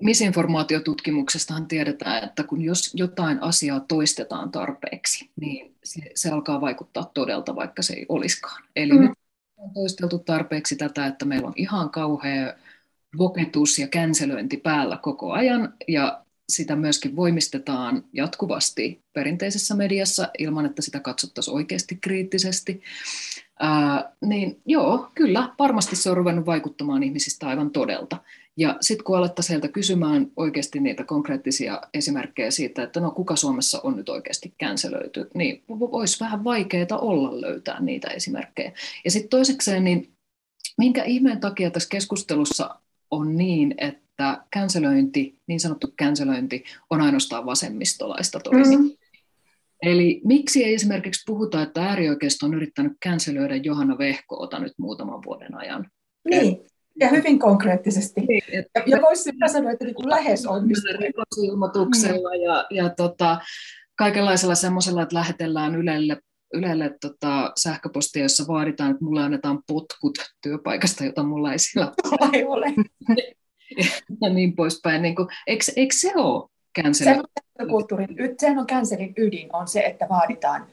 misinformaatiotutkimuksestahan tiedetään, että kun jos jotain asiaa toistetaan tarpeeksi, niin se, se alkaa vaikuttaa todelta, vaikka se ei olisikaan. Eli mm. nyt on toisteltu tarpeeksi tätä, että meillä on ihan kauhea voketus ja känselöinti päällä koko ajan, ja sitä myöskin voimistetaan jatkuvasti perinteisessä mediassa ilman, että sitä katsottaisiin oikeasti kriittisesti. Ää, niin joo, kyllä, varmasti se on ruvennut vaikuttamaan ihmisistä aivan todelta. Ja sitten kun alettaisiin sieltä kysymään oikeasti niitä konkreettisia esimerkkejä siitä, että no kuka Suomessa on nyt oikeasti känselöity, niin voisi vähän vaikeaa olla löytää niitä esimerkkejä. Ja sitten toisekseen, niin minkä ihmeen takia tässä keskustelussa on niin, että känselöinti, niin sanottu känselöinti, on ainoastaan vasemmistolaista toimintaa. Mm. Eli miksi ei esimerkiksi puhuta, että äärioikeisto on yrittänyt känselöidä Johanna Vehkoota nyt muutaman vuoden ajan? Niin, ja hyvin konkreettisesti. Niin, että, ja voisi sanoa, että niin kuin lähes onnistuu. Rikosilmoituksella ja, ja tota, kaikenlaisella semmoisella, että lähetellään Ylelle, Ylelle tota, sähköpostia, jossa vaaditaan, että mulle annetaan potkut työpaikasta, jota mulla ei sillä ole. ja niin poispäin. Niin kuin, eikö, eikö se ole on, kulttuurin, sehän on cancelin ydin, on se, että vaaditaan,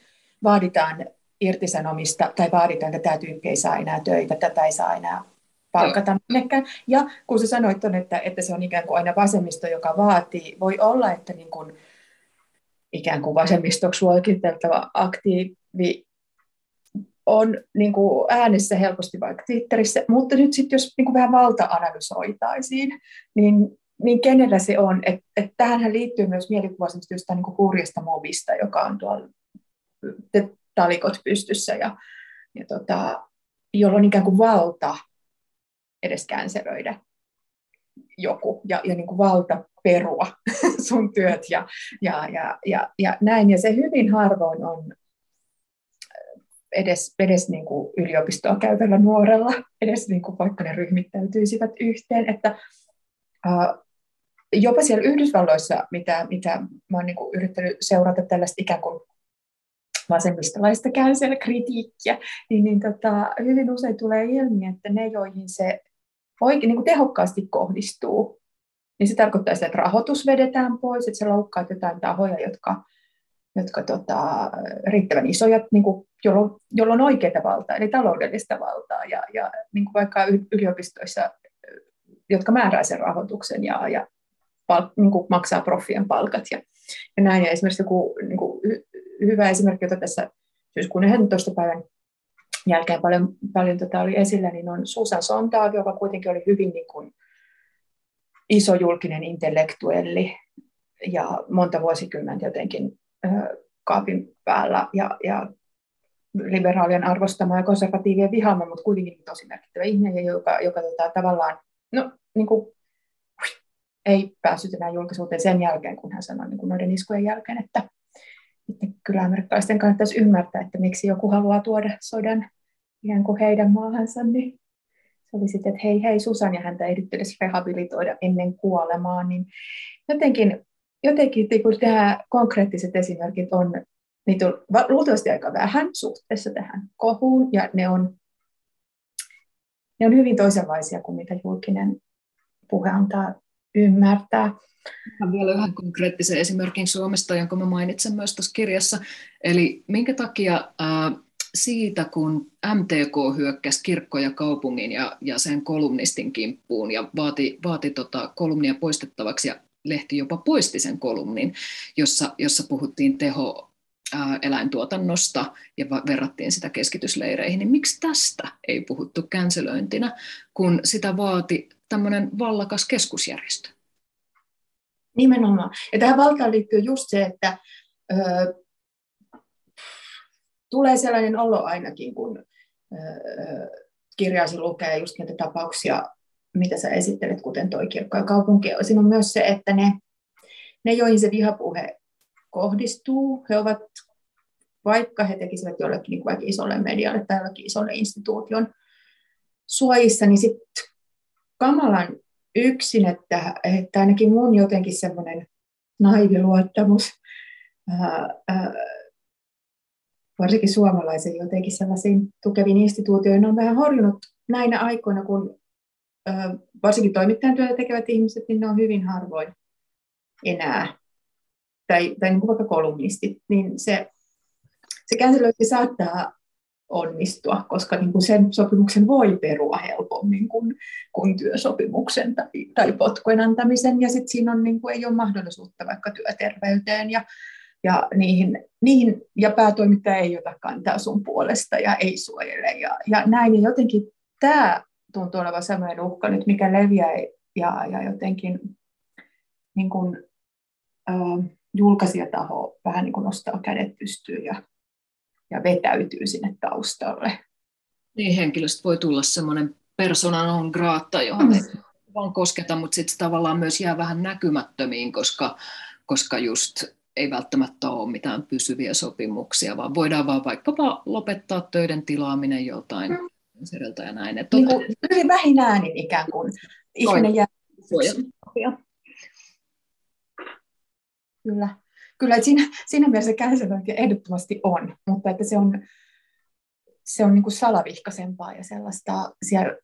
vaaditaan irtisanomista tai vaaditaan, että tämä tyyppi ei saa enää töitä, tätä ei saa enää palkata minnekään. Ja kun sä sanoit on, että, että se on ikään kuin aina vasemmisto, joka vaatii, voi olla, että niin kuin, ikään kuin vasemmistoksi luokiteltava aktiivi on niin kuin äänessä helposti vaikka Twitterissä, mutta nyt sitten jos niin kuin vähän valta-analysoitaisiin, niin, niin kenellä se on? Että et tähänhän liittyy myös mielikuva jostain niin hurjasta mobista, joka on tuolla talikot pystyssä ja, ja tota, jolla on ikään kuin valta edes känselöidä joku ja, ja niin kuin valta perua sun työt ja, ja, ja, ja, ja näin. Ja se hyvin harvoin on edes, edes niin kuin yliopistoa käyvällä nuorella, edes niin kuin vaikka ne ryhmittäytyisivät yhteen. Että, jopa siellä Yhdysvalloissa, mitä, mitä mä oon niin yrittänyt seurata tällaista ikään kuin vasemmistolaista kritiikkiä, niin, niin tota, hyvin usein tulee ilmi, että ne, joihin se oikein niin tehokkaasti kohdistuu, niin se tarkoittaa sitä, että rahoitus vedetään pois, että se loukkaa jotain tahoja, jotka, jotka tota, riittävän isoja, niin kuin, jolloin, jolloin on oikeaa valtaa, eli taloudellista valtaa, ja, ja niin kuin vaikka yliopistoissa, jotka määrää sen rahoituksen ja, ja pal- niin kuin maksaa proffien palkat ja, ja näin. Ja esimerkiksi joku niin kuin, hyvä esimerkki, jota tässä syyskuun 11. päivän jälkeen paljon, paljon tota oli esillä, niin on Susan Sontag, joka kuitenkin oli hyvin niin kuin iso julkinen intellektuelli ja monta vuosikymmentä jotenkin ö, kaapin päällä ja, ja liberaalien arvostama ja konservatiivien vihaama, mutta kuitenkin tosi merkittävä ihminen, joka, joka tota, tavallaan no, niin kuin, ei päässyt enää julkisuuteen sen jälkeen, kun hän sanoi niin kuin noiden iskujen jälkeen, että, että kyllä amerikkalaisten kannattaisi ymmärtää, että miksi joku haluaa tuoda sodan ikään kuin heidän maahansa, niin se oli sitten, että hei hei Susan ja häntä ehditty edes rehabilitoida ennen kuolemaa, niin jotenkin, jotenkin niin kun nämä konkreettiset esimerkit on, niitä on luultavasti aika vähän suhteessa tähän kohuun, ja ne on, ne on hyvin toisenlaisia kuin mitä julkinen puhe antaa ymmärtää. Vielä yhden konkreettisen esimerkin Suomesta, jonka mä mainitsen myös tuossa kirjassa. Eli minkä takia äh, siitä, kun MTK hyökkäsi kirkko ja kaupungin ja, ja sen kolumnistin kimppuun ja vaati, vaati tota kolumnia poistettavaksi ja lehti jopa poisti sen kolumnin, jossa, jossa puhuttiin teho eläintuotannosta ja verrattiin sitä keskitysleireihin, niin miksi tästä ei puhuttu känselöintinä, kun sitä vaati tämmöinen vallakas keskusjärjestö? Nimenomaan. Ja tähän valtaan liittyy just se, että ö, tulee sellainen olo ainakin, kun ö, kirjaasi lukee just näitä tapauksia, mitä sä esittelet, kuten toi kirkko ja kaupunki. Siinä on myös se, että ne, ne joihin se vihapuhe kohdistuu, he ovat, vaikka he tekisivät jollekin niin vaikka isolle medialle tai jollekin isolle instituution suojissa, niin sitten kamalan yksin, että, että ainakin mun jotenkin semmoinen naivi luottamus, ää, ää, varsinkin suomalaisen jotenkin sellaisiin tukeviin instituutioihin on vähän horjunut näinä aikoina, kun ää, varsinkin toimittajan työtä tekevät ihmiset, niin ne on hyvin harvoin enää, tai, tai niin kuin vaikka kolumnistit, niin se, se känselöinti saattaa onnistua, koska niin kuin sen sopimuksen voi perua helpommin kuin, kuin työsopimuksen tai, tai potkujen antamisen. Ja sitten siinä on, niin kuin, ei ole mahdollisuutta vaikka työterveyteen ja, ja, niihin, niihin, ja päätoimittaja ei ota kantaa sun puolesta ja ei suojele. Ja, ja näin, ja jotenkin tämä tuntuu olevan sellainen uhka nyt, mikä leviää ja, ja jotenkin niin kuin, äh, julkaisijataho vähän niin kuin nostaa kädet pystyyn ja ja vetäytyy sinne taustalle. Niin, henkilöstä voi tulla semmoinen persona non grata, johon ei vaan kosketa, mutta sitten se tavallaan myös jää vähän näkymättömiin, koska, koska just ei välttämättä ole mitään pysyviä sopimuksia, vaan voidaan vaan vaikkapa lopettaa töiden tilaaminen joltain mm. ja näin. Että niin kuin hyvin vähin äänin ikään kuin ihminen jää. Kyllä. Kyllä, että siinä, siinä mielessä kärsivälläkin ehdottomasti on, mutta että se on, se on niin kuin salavihkaisempaa ja sellaista siellä,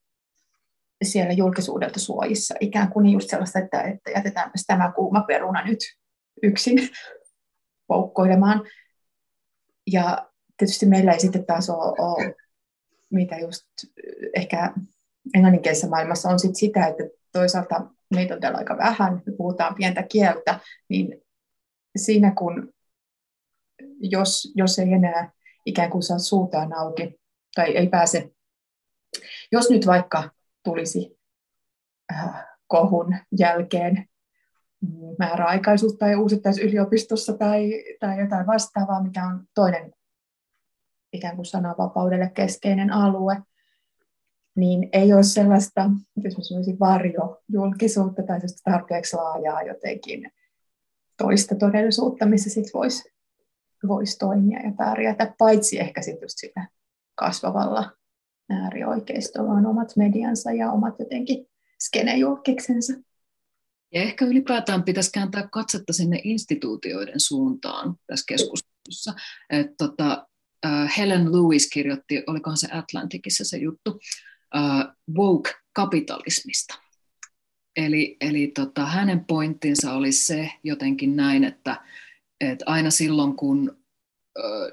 siellä julkisuudelta suojissa, ikään kuin just sellaista, että, että jätetään myös tämä kuuma peruna nyt yksin poukkoilemaan. Ja tietysti meillä ei sitten taas ole, ole mitä just ehkä englanninkielisessä maailmassa on sit sitä, että toisaalta meitä on täällä aika vähän, me puhutaan pientä kieltä, niin siinä kun, jos, jos ei enää ikään kuin saa suutaan auki tai ei pääse, jos nyt vaikka tulisi äh, kohun jälkeen määräaikaisuutta tai uusittaisi yliopistossa tai, tai jotain vastaavaa, mikä on toinen ikään kuin sananvapaudelle keskeinen alue, niin ei ole sellaista, jos mä sanoisin varjojulkisuutta tai tarpeeksi laajaa jotenkin toista todellisuutta, missä sit voisi vois toimia ja pärjätä, paitsi ehkä sitten just sillä kasvavalla äärioikeistolla on omat mediansa ja omat jotenkin skenejulkiksensa. Ja ehkä ylipäätään pitäisi kääntää katsetta sinne instituutioiden suuntaan tässä keskustelussa. Et tota, Helen Lewis kirjoitti, olikohan se Atlanticissa se juttu, uh, woke-kapitalismista. Eli, eli tota, hänen pointtinsa oli se jotenkin näin, että, että aina silloin, kun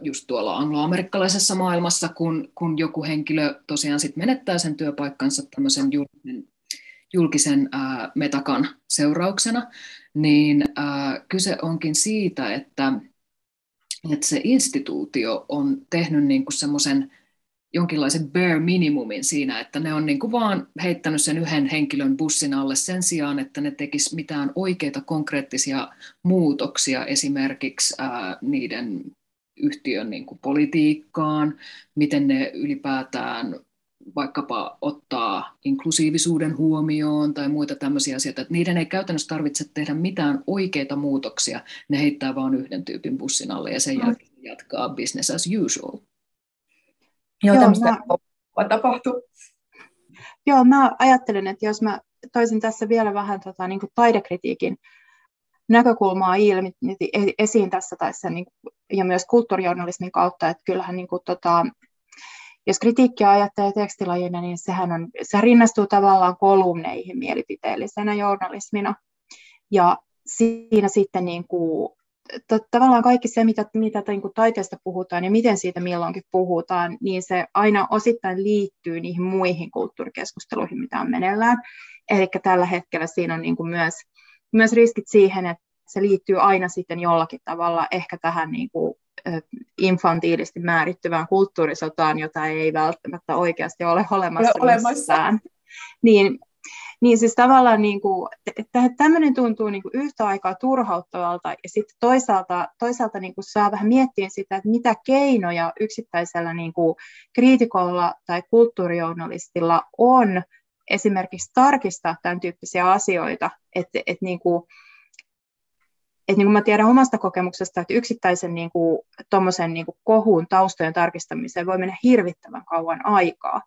just tuolla angloamerikkalaisessa maailmassa, kun, kun joku henkilö tosiaan sit menettää sen työpaikkansa tämmöisen julkisen, julkisen ää, metakan seurauksena, niin ää, kyse onkin siitä, että, että se instituutio on tehnyt niinku semmoisen jonkinlaisen bare minimumin siinä, että ne on niin kuin vaan heittänyt sen yhden henkilön bussin alle sen sijaan, että ne tekis mitään oikeita konkreettisia muutoksia esimerkiksi ää, niiden yhtiön niin kuin politiikkaan, miten ne ylipäätään vaikkapa ottaa inklusiivisuuden huomioon tai muita tämmöisiä asioita, että niiden ei käytännössä tarvitse tehdä mitään oikeita muutoksia, ne heittää vain yhden tyypin bussin alle ja sen mm. jälkeen jatkaa business as usual. Joo, Joo tämmöistä mä... tapahtuu. Joo, mä ajattelen, että jos mä toisin tässä vielä vähän tota, niin kuin taidekritiikin näkökulmaa ilmi, niin e-, esiin tässä, tässä niin kuin, ja myös kulttuurijournalismin kautta, että kyllähän niin kuin, tota, jos kritiikkiä ajattelee tekstilajina, niin sehän on, se rinnastuu tavallaan kolumneihin mielipiteellisenä journalismina. Ja siinä sitten niin kuin tavallaan kaikki se, mitä, mitä niin kuin taiteesta puhutaan ja miten siitä milloinkin puhutaan, niin se aina osittain liittyy niihin muihin kulttuurikeskusteluihin, mitä on meneillään. Eli tällä hetkellä siinä on niin kuin myös, myös riskit siihen, että se liittyy aina sitten jollakin tavalla ehkä tähän niin kuin infantiilisti määrittyvään kulttuurisotaan, jota ei välttämättä oikeasti ole olemassa, olemassa. Missään. Niin Niin siis tavallaan niin kuin, tämmöinen tuntuu niin kuin yhtä aikaa turhauttavalta ja sitten toisaalta, toisaalta niin kuin saa vähän miettiä sitä, että mitä keinoja yksittäisellä niin kuin kriitikolla tai kulttuurijournalistilla on esimerkiksi tarkistaa tämän tyyppisiä asioita, että, että niin kuin, että niin kuin mä tiedän omasta kokemuksesta, että yksittäisen niin kuin, niin kuin kohun taustojen tarkistamiseen voi mennä hirvittävän kauan aikaa.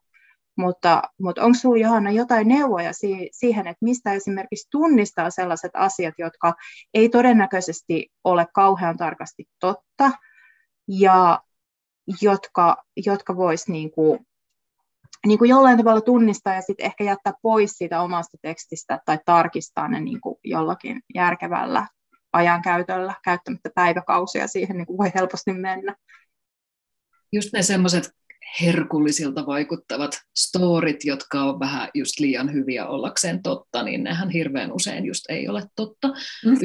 Mutta, mutta onko sinulla Johanna jotain neuvoja siihen, että mistä esimerkiksi tunnistaa sellaiset asiat, jotka ei todennäköisesti ole kauhean tarkasti totta ja jotka, jotka voisi niin kuin, niin kuin jollain tavalla tunnistaa ja sitten ehkä jättää pois siitä omasta tekstistä tai tarkistaa ne niin kuin jollakin järkevällä ajankäytöllä, käyttämättä päiväkausia siihen niin kuin voi helposti mennä. Just ne semmoiset herkullisilta vaikuttavat storit, jotka on vähän just liian hyviä ollakseen totta, niin nehän hirveän usein just ei ole totta. Mm.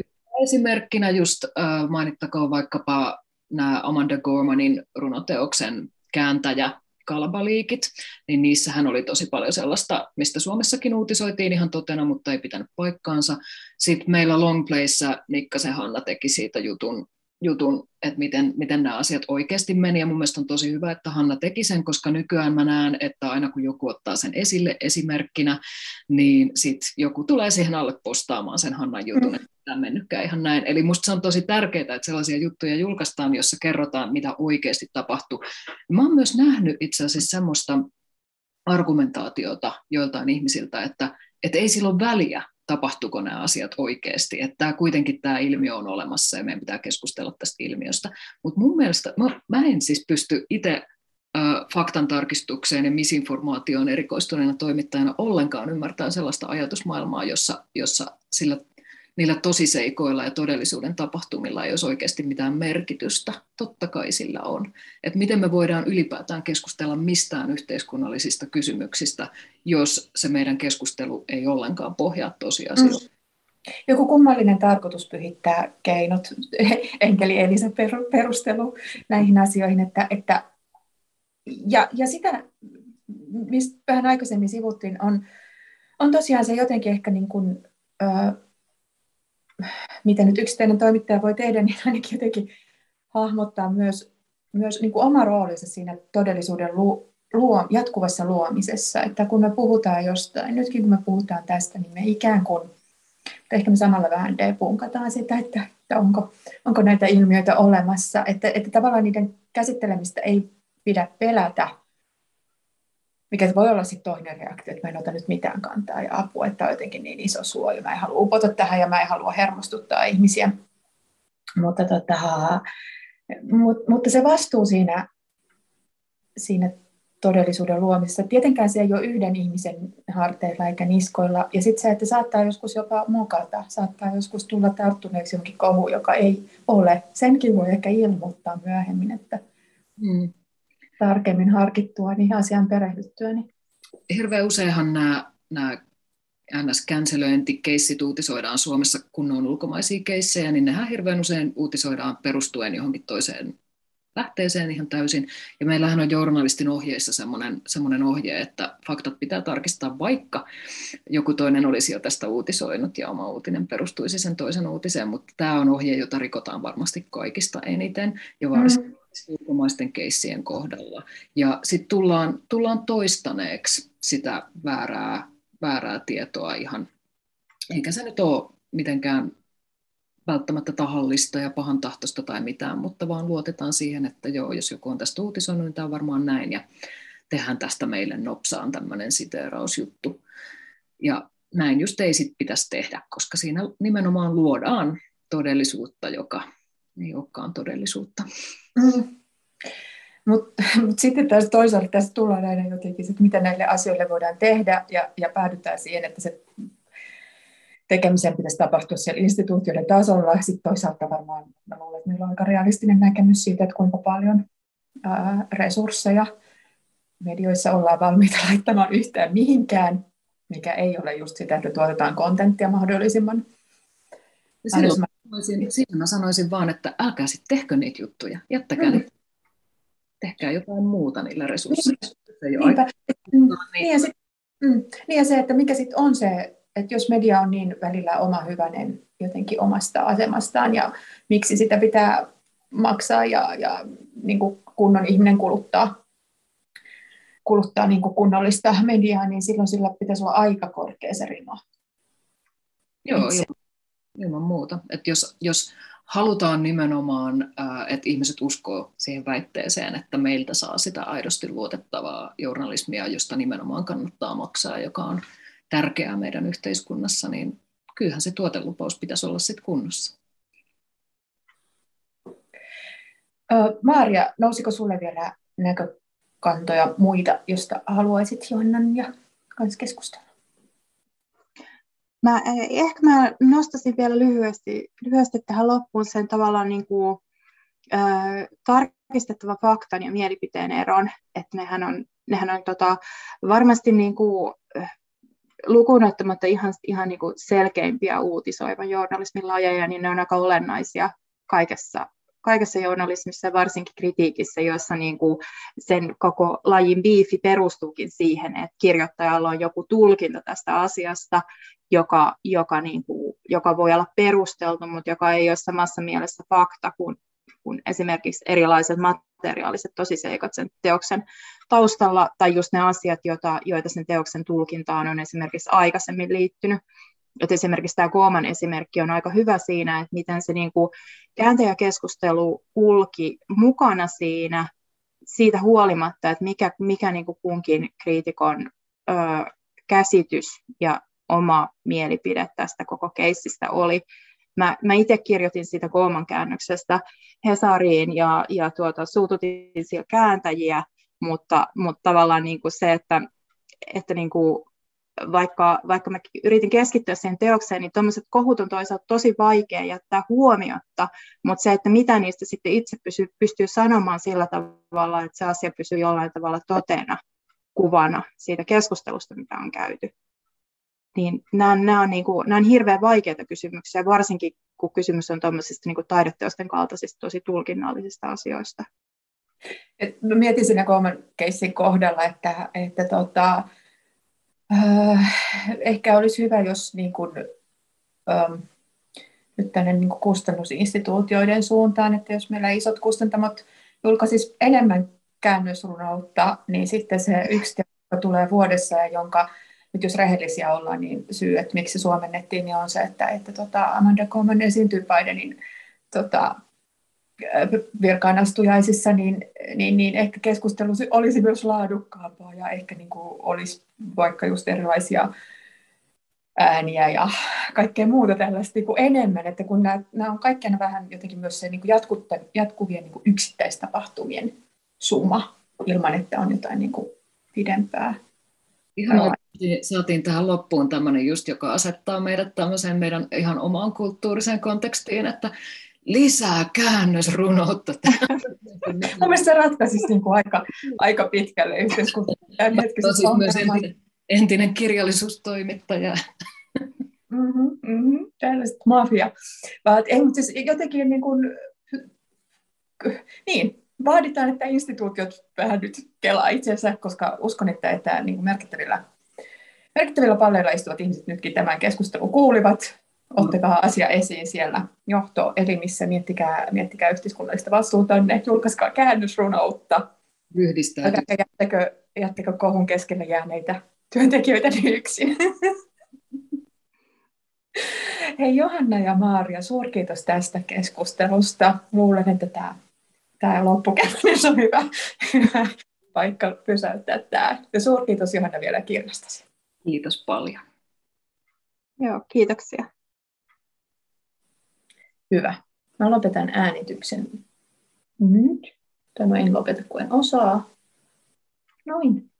Esimerkkinä just äh, mainittakoon vaikkapa nämä Amanda Gormanin runoteoksen kääntäjä kalbaliikit, niin niissähän oli tosi paljon sellaista, mistä Suomessakin uutisoitiin ihan totena, mutta ei pitänyt paikkaansa. Sitten meillä Longplayssä Nikkasen Hanna teki siitä jutun jutun, että miten, miten nämä asiat oikeasti meni. Ja mun mielestä on tosi hyvä, että Hanna teki sen, koska nykyään mä näen, että aina kun joku ottaa sen esille esimerkkinä, niin sitten joku tulee siihen alle postaamaan sen Hannan jutun, mm. että tämä mennytkään ihan näin. Eli musta se on tosi tärkeää, että sellaisia juttuja julkaistaan, jossa kerrotaan, mitä oikeasti tapahtuu. Mä oon myös nähnyt itse asiassa semmoista argumentaatiota joiltain ihmisiltä, että, että ei silloin väliä, tapahtuuko nämä asiat oikeasti. Että tämä, kuitenkin tämä ilmiö on olemassa ja meidän pitää keskustella tästä ilmiöstä. Mutta mun mielestä, mä, mä en siis pysty itse faktan tarkistukseen ja misinformaatioon erikoistuneena toimittajana ollenkaan ymmärtää sellaista ajatusmaailmaa, jossa, jossa sillä niillä tosiseikoilla ja todellisuuden tapahtumilla ei olisi oikeasti mitään merkitystä. Totta kai sillä on. Et miten me voidaan ylipäätään keskustella mistään yhteiskunnallisista kysymyksistä, jos se meidän keskustelu ei ollenkaan pohjaa tosiasioihin. Mm. Joku kummallinen tarkoitus pyhittää keinot, enkeli Elisa perustelu näihin asioihin, että, että ja, ja sitä, mistä vähän aikaisemmin sivuttiin, on, on tosiaan se jotenkin ehkä niin kuin, ö, mitä nyt yksittäinen toimittaja voi tehdä, niin ainakin jotenkin hahmottaa myös, myös niin kuin oma roolinsa siinä todellisuuden lu, luo, jatkuvassa luomisessa. Että kun me puhutaan jostain, nytkin kun me puhutaan tästä, niin me ikään kuin, ehkä me samalla vähän depunkataan sitä, että, että onko, onko näitä ilmiöitä olemassa. Että, että tavallaan niiden käsittelemistä ei pidä pelätä, mikä voi olla sitten toinen reaktio, että mä en ota nyt mitään kantaa ja apua, että on jotenkin niin iso suo ja mä en halua upota tähän ja mä en halua hermostuttaa ihmisiä. Mutta, tota, mut, mutta se vastuu siinä, siinä todellisuuden luomisessa, tietenkään se ei ole yhden ihmisen harteilla eikä niskoilla. Ja sitten se, että saattaa joskus jopa mokata, saattaa joskus tulla tarttuneeksi jonkin kohu, joka ei ole. Senkin voi ehkä ilmoittaa myöhemmin, että mm tarkemmin harkittua niin asian perehdyttyä. Niin. Hirveän useinhan nämä, nämä NS-känselöintikeissit uutisoidaan Suomessa, kun on ulkomaisia keissejä, niin nehän hirveän usein uutisoidaan perustuen johonkin toiseen lähteeseen ihan täysin. Ja meillähän on journalistin ohjeissa semmoinen, semmoinen ohje, että faktat pitää tarkistaa, vaikka joku toinen olisi jo tästä uutisoinut ja oma uutinen perustuisi sen toisen uutiseen, mutta tämä on ohje, jota rikotaan varmasti kaikista eniten ja varsinkin mm ulkomaisten keissien kohdalla. Ja sitten tullaan, tullaan toistaneeksi sitä väärää, väärää tietoa ihan, eikä se nyt ole mitenkään välttämättä tahallista ja pahan tahtosta tai mitään, mutta vaan luotetaan siihen, että joo, jos joku on tästä uutisoinut, niin tämä on varmaan näin, ja tehdään tästä meille nopsaan tämmöinen siteerausjuttu. Ja näin just ei sit pitäisi tehdä, koska siinä nimenomaan luodaan todellisuutta, joka ei olekaan todellisuutta. Mm. Mutta mut sitten taas toisaalta tässä tullaan aina jotenkin, että mitä näille asioille voidaan tehdä ja, ja päädytään siihen, että se tekemisen pitäisi tapahtua siellä instituutioiden tasolla. Sitten toisaalta varmaan mä luulen, että meillä on aika realistinen näkemys siitä, että kuinka paljon ää, resursseja medioissa ollaan valmiita laittamaan yhtään mihinkään, mikä ei ole just sitä, että tuotetaan kontenttia mahdollisimman. Silloin, sanoisin, siinä mä sanoisin vaan, että älkää sitten tehkö niitä juttuja, jättäkää mm. tehkää jotain muuta niillä resursseilla. Niin. Se mm. niin, ja sit, mm, niin ja se, että mikä sitten on se että jos media on niin välillä oma hyvänen jotenkin omasta asemastaan ja miksi sitä pitää maksaa ja, ja niin kuin kunnon ihminen kuluttaa, kuluttaa niin kuin kunnollista mediaa, niin silloin sillä pitäisi olla aika korkea se rima. Joo, ilman, ilman muuta. Et jos, jos halutaan nimenomaan, että ihmiset uskoo siihen väitteeseen, että meiltä saa sitä aidosti luotettavaa journalismia, josta nimenomaan kannattaa maksaa, joka on tärkeää meidän yhteiskunnassa, niin kyllähän se tuotelupaus pitäisi olla sitten kunnossa. Maaria, nousiko sulle vielä näkökantoja muita, josta haluaisit Johannan ja kanssa keskustella? Mä, eh, ehkä mä nostasin vielä lyhyesti, lyhyesti tähän loppuun sen tavallaan niin kuin, äh, tarkistettava faktan ja mielipiteen eron, että nehän on, nehän on tota, varmasti niin kuin, lukuun ottamatta ihan, ihan niin kuin selkeimpiä uutisoivan journalismin lajeja, niin ne on aika olennaisia kaikessa, kaikessa journalismissa, varsinkin kritiikissä, jossa niin kuin sen koko lajin biifi perustuukin siihen, että kirjoittajalla on joku tulkinta tästä asiasta, joka, joka, niin kuin, joka voi olla perusteltu, mutta joka ei ole samassa mielessä fakta kuin, kuin esimerkiksi erilaiset materiaaliset tosiseikat sen teoksen taustalla, tai just ne asiat, joita, joita sen teoksen tulkintaan on esimerkiksi aikaisemmin liittynyt. Et esimerkiksi tämä Kooman esimerkki on aika hyvä siinä, että miten se niin kuin kääntäjäkeskustelu kulki mukana siinä, siitä huolimatta, että mikä, mikä niin kunkin kriitikon ö, käsitys ja oma mielipide tästä koko keissistä oli. Mä, mä itse kirjoitin siitä Kooman käännöksestä Hesariin ja, ja tuota, suututin siellä kääntäjiä, mutta, mutta tavallaan niin se, että, että niin kuin vaikka, vaikka mä yritin keskittyä siihen teokseen, niin tuommoiset kohut on toisaalta tosi vaikea jättää huomiotta, mutta se, että mitä niistä sitten itse pysyy, pystyy sanomaan sillä tavalla, että se asia pysyy jollain tavalla totena, kuvana siitä keskustelusta, mitä on käyty. Niin nämä, nämä, on, niin kuin, nämä on hirveän vaikeita kysymyksiä, varsinkin kun kysymys on tuommoisista niin taideteosten kaltaisista tosi tulkinnallisista asioista. Et mietin siinä kolman keissin kohdalla, että, että tota, äh, ehkä olisi hyvä, jos niin kun, ähm, nyt tänne niin kustannusinstituutioiden suuntaan, että jos meillä isot kustantamot julkaisis enemmän käännösrunoutta, niin sitten se yksi joka tulee vuodessa ja jonka nyt jos rehellisiä ollaan, niin syy, että miksi suomennettiin, niin on se, että, että tota Amanda Coleman esiintyy Bidenin tota, virkaanastujaisissa, niin, niin, niin ehkä keskustelu olisi myös laadukkaampaa ja ehkä niin kuin olisi vaikka just erilaisia ääniä ja kaikkea muuta tällaista niin kuin enemmän, että kun nämä, nämä on kaikkiaan vähän jotenkin myös se niin kuin jatkuvien niin kuin yksittäistapahtumien summa ilman, että on jotain niin kuin pidempää. Ihan saatiin tähän loppuun tämmöinen just, joka asettaa meidät tämmöiseen meidän ihan omaan kulttuuriseen kontekstiin, että lisää käännösrunoutta. Mielestäni se ratkaisisi niin kuin aika, aika pitkälle yhteiskunnan siis myös entinen, entinen kirjallisuustoimittaja. Mm-hmm, mm-hmm, tällaista mafia. Ei, mutta siis jotenkin niin kuin, niin, vaaditaan, että instituutiot vähän nyt kelaa itseensä, koska uskon, että, että niin kuin merkittävillä, merkittävillä palleilla istuvat ihmiset nytkin tämän keskustelun kuulivat ottakaa asia esiin siellä johtoelimissä, miettikää, miettikää yhteiskunnallista vastuutanne, julkaiskaa käännösrunoutta. Yhdistää. Jättäkö, jättäkö kohun keskelle jääneitä työntekijöitä yksin. Hei Johanna ja Maaria, suurkiitos tästä keskustelusta. Luulen, että tämä, tämä loppukäynnys on hyvä, hyvä paikka pysäyttää tämä. Ja suurkiitos Johanna vielä kirjastasi. Kiitos paljon. Joo, kiitoksia. Hyvä. Mä lopetan äänityksen nyt. Tai no en lopeta, kun en osaa. Noin.